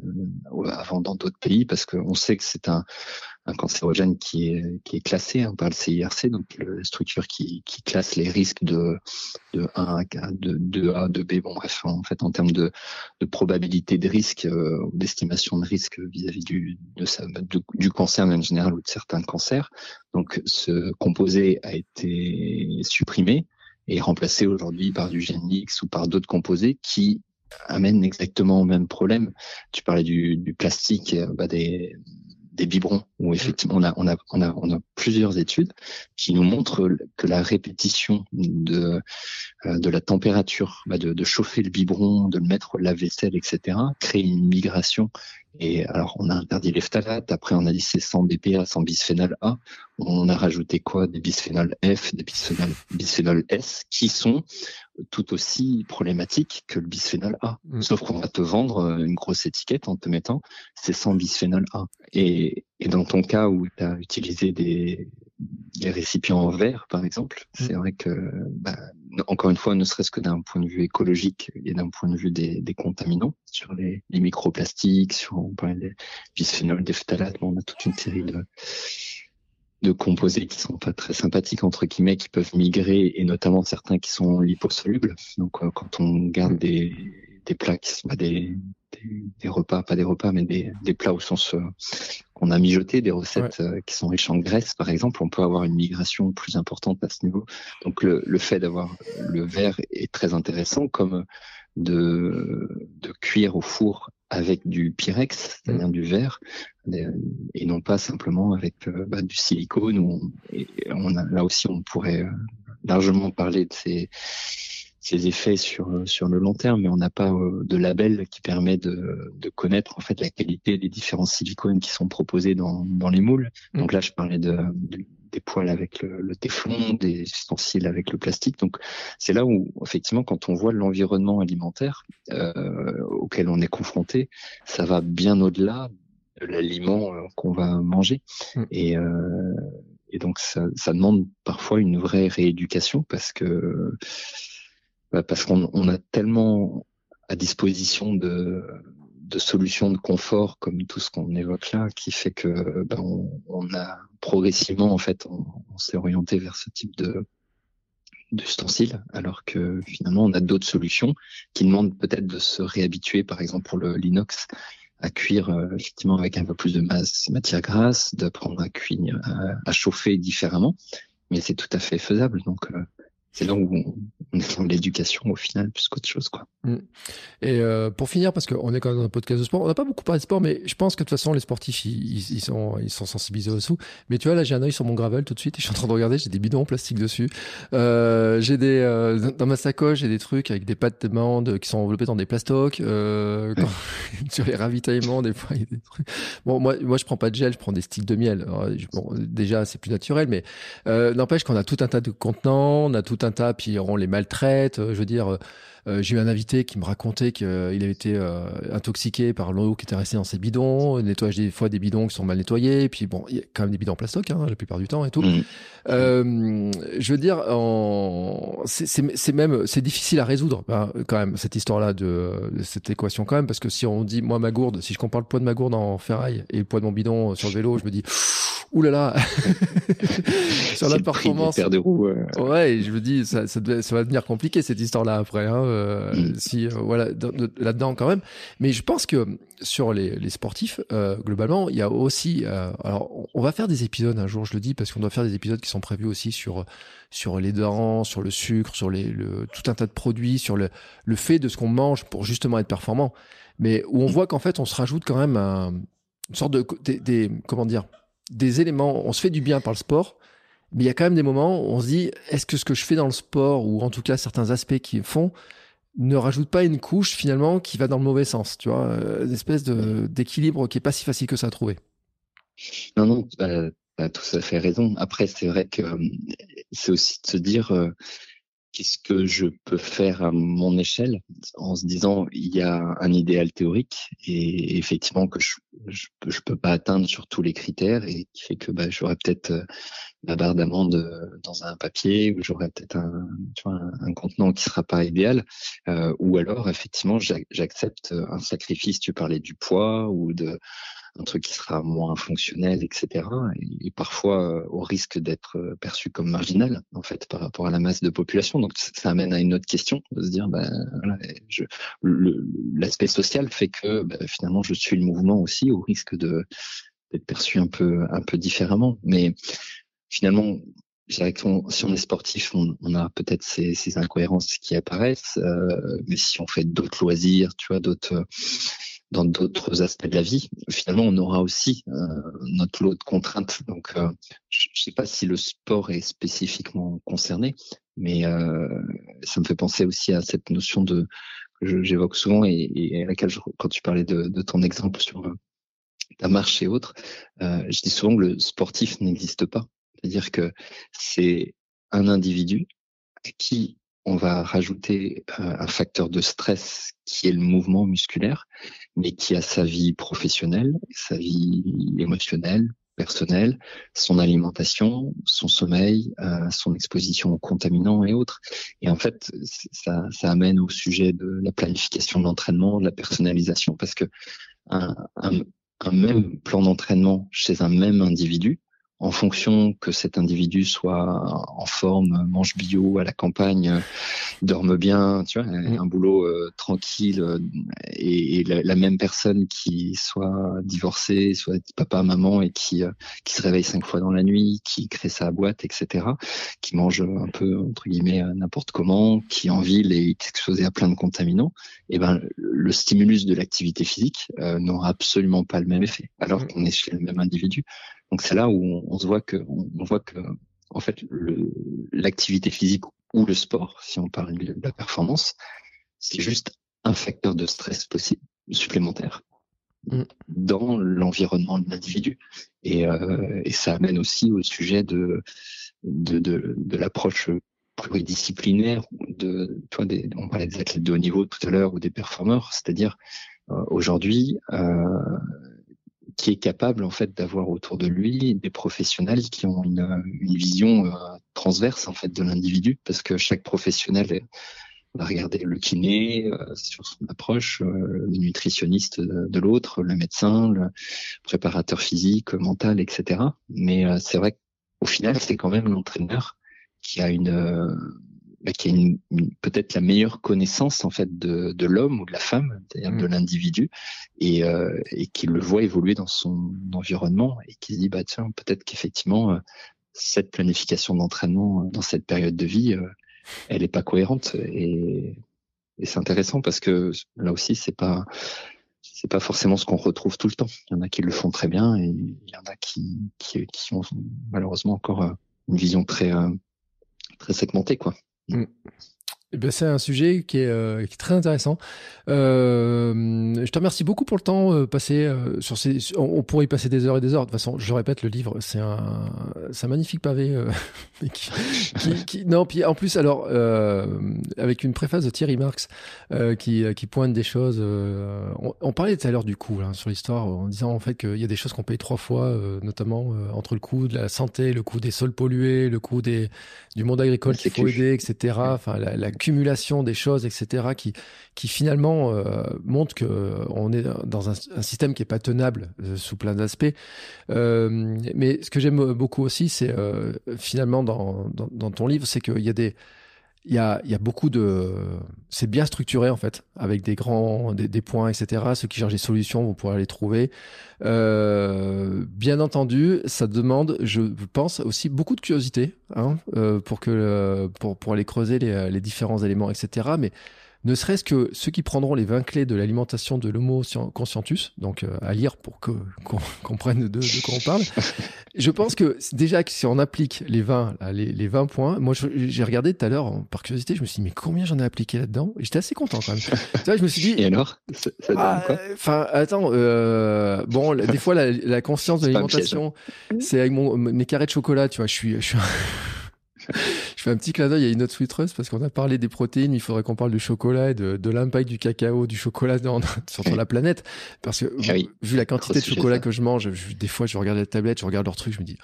avant dans d'autres pays parce qu'on sait que c'est un, un cancérogène qui est, classé hein, par le CIRC, donc la structure qui, classe les risques de, de 1 à de 2A, 2B, bon bref, en fait en termes de, de probabilité de risque, euh, d'estimation de risque vis-à-vis du, de, cancer en général ou de certains cancers. Donc ce composé a été supprimé et remplacé aujourd'hui par du GNX ou par d'autres composés qui amènent exactement au même problème. Tu parlais du, du plastique, euh, bah des, des biberons où effectivement on a, on a, on a, on a plusieurs études qui nous montrent que la répétition de, euh, de la température, bah de, de chauffer le biberon, de le mettre au lave-vaisselle, etc., crée une migration et alors, on a interdit les phtalates. Après, on a dit c'est sans BPA, sans bisphénol A. On a rajouté quoi? Des bisphénols F, des bisphénols, bisphénol S, qui sont tout aussi problématiques que le bisphénol A. Mm. Sauf qu'on va te vendre euh, une grosse étiquette en te mettant c'est sans bisphénol A. Et, et dans ton cas où tu as utilisé des, des récipients en verre, par exemple, mm. c'est vrai que, bah, encore une fois, ne serait-ce que d'un point de vue écologique et d'un point de vue des, des contaminants, sur les, les, microplastiques, sur on parlait des bisphénols, des phtalates, on a toute une série de, de composés qui sont pas très sympathiques entre guillemets, qui peuvent migrer, et notamment certains qui sont liposolubles. Donc, euh, quand on garde des, des plats qui sont des, des, repas, pas des repas, mais des, des plats au sens euh, qu'on a mijoté, des recettes euh, qui sont riches en graisse, par exemple, on peut avoir une migration plus importante à ce niveau. Donc le, le fait d'avoir le verre est très intéressant, comme de, de cuire au four avec du pyrex, c'est-à-dire mm. du verre, et non pas simplement avec euh, bah, du silicone. Où et on a, là aussi, on pourrait largement parler de ces ses effets sur sur le long terme, mais on n'a pas euh, de label qui permet de, de connaître en fait la qualité des différents silicones qui sont proposés dans, dans les moules. Mm. Donc là, je parlais de, des poils avec le, le, téflon, des ustensiles avec le plastique. Donc c'est là où effectivement, quand on voit l'environnement alimentaire euh, auquel on est confronté, ça va bien au-delà de l'aliment euh, qu'on va manger. Mm. Et euh, et donc ça, ça demande parfois une vraie rééducation parce que parce qu'on a tellement à disposition de, de solutions de confort comme tout ce qu'on évoque là, qui fait que ben, on, a progressivement en fait on, s'est orienté vers ce type de d'ustensiles, alors que finalement on a d'autres solutions qui demandent peut-être de se réhabituer, par exemple pour le l'inox, à cuire euh, effectivement avec un peu plus de masse matière grasse, d'apprendre à cuire, à, chauffer différemment, mais c'est tout à fait faisable. Donc euh, c'est là on est dans l'éducation au final plus qu'autre chose quoi. Mm. Et euh, pour finir parce qu'on est quand même dans un podcast de sport, on n'a pas beaucoup parlé de sport mais je pense que de toute façon les sportifs ils, ils sont ils sont sensibilisés au sous. Mais tu vois là j'ai un œil sur mon gravel tout de suite et je suis en train de regarder j'ai des bidons en plastique dessus. Euh, j'ai des euh, dans ma sacoche j'ai des trucs avec des pattes de mandes qui sont enveloppées dans des plastocs. Sur les ravitaillements des fois il y a des trucs. Bon moi moi je prends pas de gel je prends des sticks de miel. bon, déjà c'est plus naturel mais n'empêche qu'on a tout un tas de contenants on a tout un tas puis on les maltraite. Je veux dire euh, j'ai eu un invité qui me racontait qu'il avait été euh, intoxiqué par l'eau qui était restée dans ses bidons, nettoyage des fois des bidons qui sont mal nettoyés, et puis bon, il y a quand même des bidons en plastoc hein, la plupart du temps et tout. Mmh. Euh, je veux dire, en... c'est même c'est difficile à résoudre hein, quand même cette histoire-là de, de, cette équation quand même, parce que si on dit moi ma gourde, si je compare le poids de ma gourde en ferraille et le poids de mon bidon sur le vélo, je me dis Ouh là là Sur la performance. de euh. Ouais, je me dis, ça, ça, va devenir compliqué cette histoire-là après. Hein, euh, mm. Si euh, voilà, là-dedans quand même. Mais je pense que sur les, les sportifs, globalement, il y a aussi. alors, on va faire des épisodes un jour, je le dis, parce qu'on doit faire des épisodes qui sont prévus aussi sur sur les dents, sur le sucre, sur les, le, tout un tas de produits, sur le, le fait de ce qu'on mange pour justement être performant. Mais où on mm. voit qu'en fait, on se rajoute quand même un, une sorte de des, des comment dire des éléments, on se fait du bien par le sport, mais il y a quand même des moments où on se dit, est-ce que ce que je fais dans le sport, ou en tout cas certains aspects qui font, ne rajoute pas une couche finalement qui va dans le mauvais sens, tu vois, euh, une espèce d'équilibre qui est pas si facile que ça à trouver. Non, non, tu as tout à fait raison. Après, c'est vrai que euh, c'est aussi de se dire, euh, qu'est-ce que je peux faire à mon échelle en se disant il y a un idéal théorique et effectivement que je je, peux pas atteindre sur tous les critères et qui fait que bah, j'aurais peut-être euh, ma barre d'amende euh, dans un papier ou j'aurais peut-être un, vois, un, contenant qui sera pas idéal. Euh, ou alors effectivement j'accepte un sacrifice. Tu parlais du poids ou de un truc qui sera moins fonctionnel, etc. Et, parfois euh, au risque d'être euh, perçu comme marginal, en fait, par rapport à la masse de population. Donc ça, amène à une autre question, de se dire, ben, voilà, l'aspect social fait que ben, finalement je suis le mouvement aussi, au risque de d'être perçu un peu un peu différemment. Mais finalement, si on est sportif, on, on a peut-être ces, ces, incohérences qui apparaissent, euh, mais si on fait d'autres loisirs, tu vois, d'autres dans d'autres aspects de la vie, finalement, on aura aussi euh, notre lot de contraintes. Donc, euh, je ne sais pas si le sport est spécifiquement concerné, mais euh, ça me fait penser aussi à cette notion de que j'évoque souvent et, et, à laquelle, je, quand tu parlais de, de ton exemple sur ta marche et autres, je dis souvent que le sportif n'existe pas. C'est-à-dire que c'est un individu qui on va rajouter euh, un facteur de stress qui est le mouvement musculaire, mais qui a sa vie professionnelle, sa vie émotionnelle, personnelle, son alimentation, son sommeil, euh, son exposition aux contaminants et autres. Et en fait, ça, ça amène au sujet de la planification de l'entraînement, de la personnalisation, parce que un même plan d'entraînement chez un même individu en fonction que cet individu soit en forme, mange bio à la campagne, dorme bien, tu vois, mm. un boulot euh, tranquille, euh, et, la, même personne qui soit divorcée, soit papa, maman, et qui euh, qui se réveille cinq fois dans la nuit, qui crée sa boîte, etc., qui mange un peu entre guillemets n'importe comment, qui en ville et est exposé à plein de contaminants, et eh ben le stimulus de l'activité physique n'aura absolument pas le même effet, alors mm. qu'on est chez le même individu. Donc c'est là où on, se voit que on, voit que en fait l'activité physique ou le sport, si on parle de la performance, c'est juste un facteur de stress possible supplémentaire mm. dans l'environnement de l'individu. Et, euh, et, ça amène aussi au sujet de de, de, de l'approche pluridisciplinaire de toi des, on parlait des athlètes de haut niveau tout à l'heure ou des performeurs, c'est-à-dire euh, aujourd'hui euh, qui est capable en fait d'avoir autour de lui des professionnels qui ont une, une vision euh, transverse en fait de l'individu parce que chaque professionnel va regarder le kiné euh, sur son approche, euh, le nutritionniste de, l'autre, le médecin, le préparateur physique, mental, etc. Mais c'est vrai qu'au final c'est quand même l'entraîneur qui a une bah, qui a peut-être la meilleure connaissance en fait de, de l'homme ou de la femme, c'est-à-dire de mm. l'individu, et, euh, et qui le voit évoluer dans son environnement et qui se dit bah tiens peut-être qu'effectivement euh, cette planification d'entraînement euh, dans cette période de vie, euh, elle est pas cohérente et, et c'est intéressant parce que là aussi c'est pas c'est pas forcément ce qu'on retrouve tout le temps. Il y en a qui le font très bien et il y en a qui qui, qui ont malheureusement encore une vision très très segmentée quoi. Mm. Eh ben, c'est un sujet qui est, euh, qui est très intéressant. Euh, je te remercie beaucoup pour le temps euh, passé euh, sur ces. On, pourrait y passer des heures et des heures. De toute façon, je répète, le livre, c'est un, un magnifique pavé. Euh, qui, qui, qui, non, puis en plus, alors avec une préface de Thierry Marx qui, qui pointe des choses. On, on, parlait tout à l'heure du coût hein, sur l'histoire, en disant en fait qu'il y a des choses qu'on paye trois fois, notamment entre le coût de la santé, le coût des sols pollués, le coût des du monde agricole qu'il faut aider, etc. Enfin, la, la accumulation des choses, etc., qui, qui finalement euh, montrent qu'on est dans un, système qui est pas tenable sous plein d'aspects. mais ce que j'aime beaucoup aussi, c'est finalement dans, dans, dans, ton livre, c'est qu'il y a des il y a, y a, beaucoup de. C'est bien structuré en fait, avec des grands, des, des, points, etc. Ceux qui cherchent des solutions, vous pourrez les trouver. Euh, bien entendu, ça demande, je pense, aussi beaucoup de curiosité hein, euh, pour que pour pour aller creuser les, les différents éléments, etc. Mais ne serait-ce que ceux qui prendront les 20 clés de l'alimentation de l'homo conscientus, donc euh, à lire pour que qu'on comprenne de, de, quoi on parle. Je pense que déjà que si on applique les 20 les, les 20 points, moi j'ai regardé tout à l'heure par curiosité, je me suis dit mais combien j'en ai appliqué là-dedans? Et j'étais assez content quand même. tu vois, je me suis dit Et alors? Ça, donne ah, quoi? Enfin attends, euh, bon des fois la, la conscience de l'alimentation, c'est avec mon mes carrés de chocolat, tu vois, je suis je suis je fais un petit clin d'œil à une autre sweetreuse parce qu'on a parlé des protéines. Il faudrait qu'on parle du chocolat et de, de l'impact du cacao, du chocolat dans, sur, la planète. Parce que ah vu la quantité de chocolat que je mange, des fois je regarde la tablette, je regarde leur truc, je me dis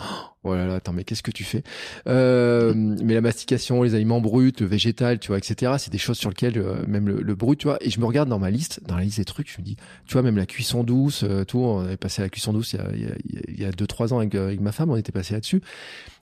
oh là là, attends mais qu'est-ce que tu fais? Euh, Mais la mastication, les aliments bruts, le végétal, tu vois, etc. C'est des choses sur lesquelles euh, même le, brut, tu vois. Et je me regarde dans ma liste, dans la liste des trucs, je me dis, tu vois, même la cuisson douce, euh, tout. On avait passé à la cuisson douce il y a, il y a, il y a deux trois ans avec, avec ma femme, on était passé là-dessus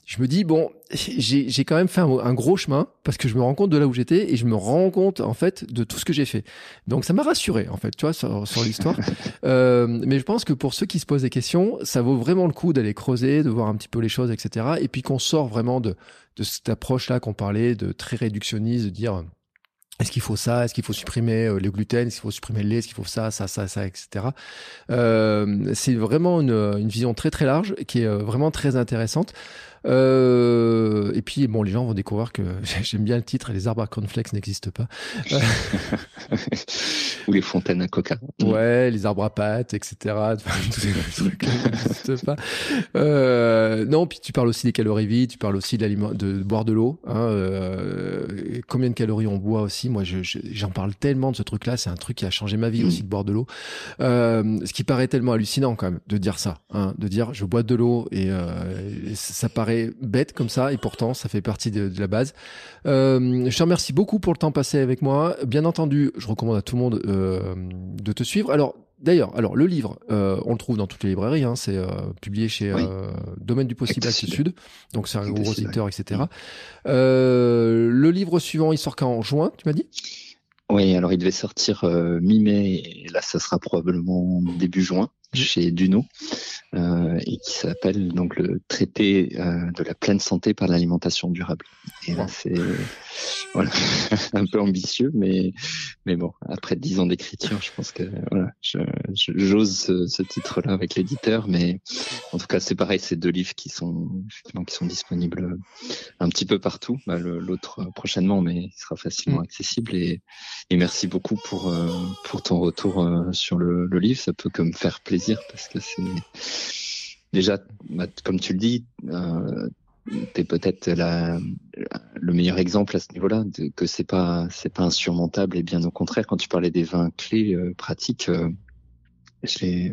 je me dis bon, j'ai quand même fait un, gros chemin parce que je me rends compte de là où j'étais et je me rends compte en fait de tout ce que j'ai fait. Donc ça m'a rassuré en fait, tu vois, sur, sur l'histoire. euh, mais je pense que pour ceux qui se posent des questions, ça vaut vraiment le coup d'aller creuser, de voir un petit peu les choses, etc. Et puis qu'on sort vraiment de, de cette approche là qu'on parlait, de très réductionniste, de dire est-ce qu'il faut ça Est-ce qu'il faut supprimer euh, le gluten Est-ce qu'il faut supprimer le lait Est-ce qu'il faut ça, ça, ça, ça, etc. Euh, c'est vraiment une, une, vision très très large qui est euh, vraiment très intéressante. Euh, et puis, bon, les gens vont découvrir que j'aime bien le titre, les arbres à cornflakes n'existent pas. Ou les fontaines à coca. Ouais, les arbres à pâtes, etc. Tous ces trucs n'existent pas. Euh, non, puis tu parles aussi des calories vides, tu parles aussi de, de boire de l'eau. Hein, euh, combien de calories on boit aussi Moi, j'en je, parle tellement de ce truc-là. C'est un truc qui a changé ma vie aussi de boire de l'eau. Euh, ce qui paraît tellement hallucinant quand même de dire ça, hein, de dire je bois de l'eau et, euh, et ça paraît bête comme ça, et pourtant, ça fait partie de, la base. Euh, je te remercie beaucoup pour le temps passé avec moi. Bien entendu, je recommande à tout le monde euh, de te suivre. Alors, D'ailleurs, alors le livre, euh, on le trouve dans toutes les librairies. Hein, c'est publié chez Domaine du possible Actes Sud, donc c'est un gros éditeur, etc. le livre suivant, il sort quand? En juin, tu m'as dit? Oui, alors il devait sortir mi-mai, et là, ça sera probablement début juin chez Duno euh, et qui s'appelle donc le traité euh, de la pleine santé par l'alimentation durable. Et là, c'est voilà, un peu ambitieux, mais mais bon, après dix ans d'écriture, je pense que voilà, j'ose ce, ce titre-là avec l'éditeur, mais en tout cas, c'est pareil, c'est deux livres qui sont qui sont disponibles un petit peu partout. Bah, L'autre prochainement, mais il sera facilement mm. accessible. Et, et merci beaucoup pour euh, pour ton retour sur le, le livre. Ça peut que me faire plaisir parce que c'est déjà, bah, comme tu le dis, euh, tu es peut-être le meilleur exemple à ce niveau-là, que c'est pas c'est pas insurmontable et bien au contraire. Quand tu parlais des 20 clés euh, pratiques, euh,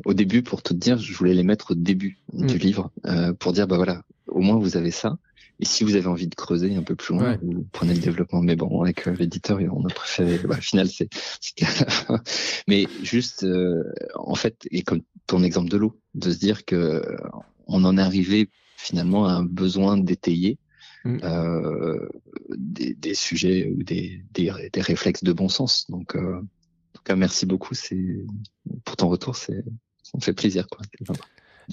au début pour te dire, je voulais les mettre au début du mm. livre euh, pour dire bah voilà, au moins vous avez ça. Et si vous avez envie de creuser un peu plus loin, vous prenez le développement. Mais bon, avec euh, l'éditeur, on a préféré. Bah, au final, c'est. Mais juste, euh, en fait, et comme ton exemple de l'eau, de se dire que on en est arrivé finalement à un besoin d'étayer mm. euh, des, des, sujets ou des, des, des, réflexes de bon sens. Donc, euh, en tout cas, merci beaucoup. C'est pour ton retour, c'est ça me fait plaisir. Quoi.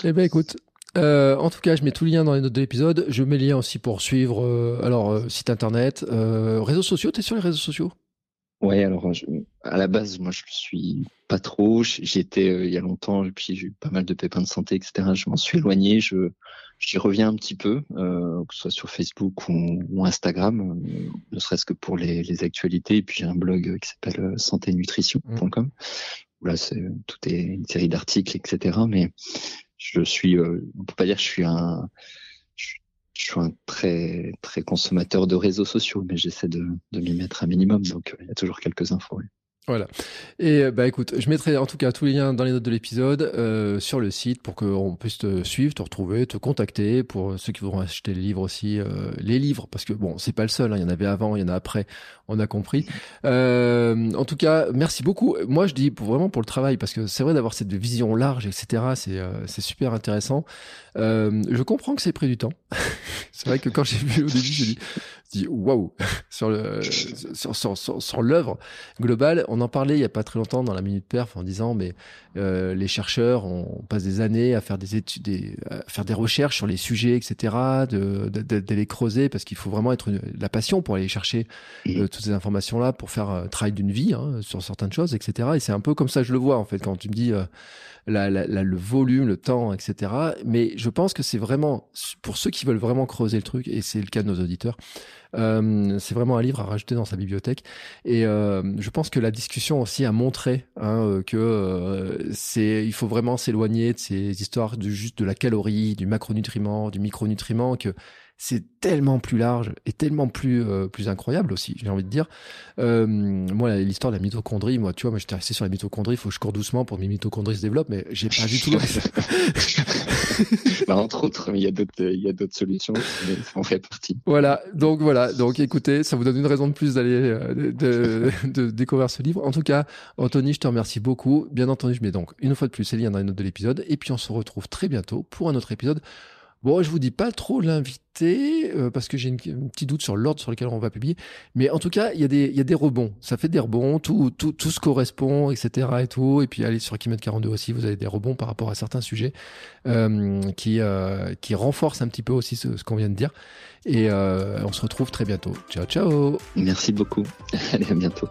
Eh ben, écoute, euh, en tout cas, je mets tout le lien dans les notes de l'épisode. Je mets le lien aussi pour suivre, euh, alors, euh, site internet, réseaux sociaux. T'es sur les réseaux sociaux? Ouais, alors, à la base, moi, je suis pas trop. J'y étais il y a longtemps, et puis j'ai eu pas mal de pépins de santé, etc. Je m'en suis éloigné. Je, j'y reviens un petit peu, que ce soit sur Facebook ou, Instagram, ne serait-ce que pour les, les, actualités. Et puis j'ai un blog qui s'appelle santénutrition.com. Mmh. Là, c'est tout est une série d'articles, etc. Mais je suis, euh, on peut pas dire que je suis un, je, suis un très très consommateur de réseaux sociaux, mais j'essaie de, de m'y mettre un minimum. Donc euh, il y a toujours quelques infos. Voilà. Et bah écoute, je mettrai en tout cas tous les liens dans les notes de l'épisode euh, sur le site pour qu'on puisse te suivre, te retrouver, te contacter pour ceux qui voudront acheter les livres aussi, euh, les livres parce que bon, c'est pas le seul, hein, il y en avait avant, il y en a après, on a compris. Euh, en tout cas, merci beaucoup. Moi, je dis vraiment pour le travail parce que c'est vrai d'avoir cette vision large, etc. C'est super intéressant. je comprends que c'est pris du temps. c'est vrai que quand j'ai vu au début, j'ai dit waouh sur, sur l'œuvre globale. On en parlait il y a pas très longtemps dans la minute perf en disant mais euh, les chercheurs on, passe des années à faire des études, des, à faire des recherches sur les sujets, etc. De d'aller creuser parce qu'il faut vraiment être une, la passion pour aller chercher euh, toutes ces informations là pour faire un travail d'une vie hein, sur certaines choses, etc. Et c'est un peu comme ça que je le vois en fait quand tu me dis euh, la, la, le volume, le temps, etc. Mais je pense que c'est vraiment pour ceux qui veulent vraiment creuser le truc et c'est le cas de nos auditeurs. Euh, c'est vraiment un livre à rajouter dans sa bibliothèque. Et euh, je pense que la discussion aussi a montré hein, euh, que euh, c'est, il faut vraiment s'éloigner de ces histoires de juste de la calorie, du macronutriment, du micronutriment, que c'est tellement plus large et tellement plus euh, plus incroyable aussi, j'ai envie de dire. Euh, moi, l'histoire de la mitochondrie, moi, tu vois, moi, j'étais resté sur la mitochondrie. Il faut que je cours doucement pour que mes mitochondries se développent, mais j'ai pas du tout. bah, entre autres, il y a d'autres, il y a d'autres solutions, mais ça en fait partie. Voilà. Donc voilà. Donc écoutez, ça vous donne une raison de plus d'aller euh, de, de, découvrir ce livre. En tout cas, Anthony, je te remercie beaucoup. Bien entendu, je mets donc une fois de plus les liens dans les notes de l'épisode, et puis on se retrouve très bientôt pour un autre épisode Bon, je vous dis pas trop l'invité euh, parce que j'ai une, petit doute sur l'ordre sur lequel on va publier. Mais en tout cas, il y a des, rebonds. Ça fait des rebonds. Tout, se correspond, etc. et puis, allez sur Kimet 42 aussi, vous avez des rebonds par rapport à certains sujets euh, qui, euh, qui renforcent un petit peu aussi ce, ce qu'on vient de dire. Et on se retrouve très bientôt. Ciao, ciao. Merci beaucoup. Allez, à bientôt.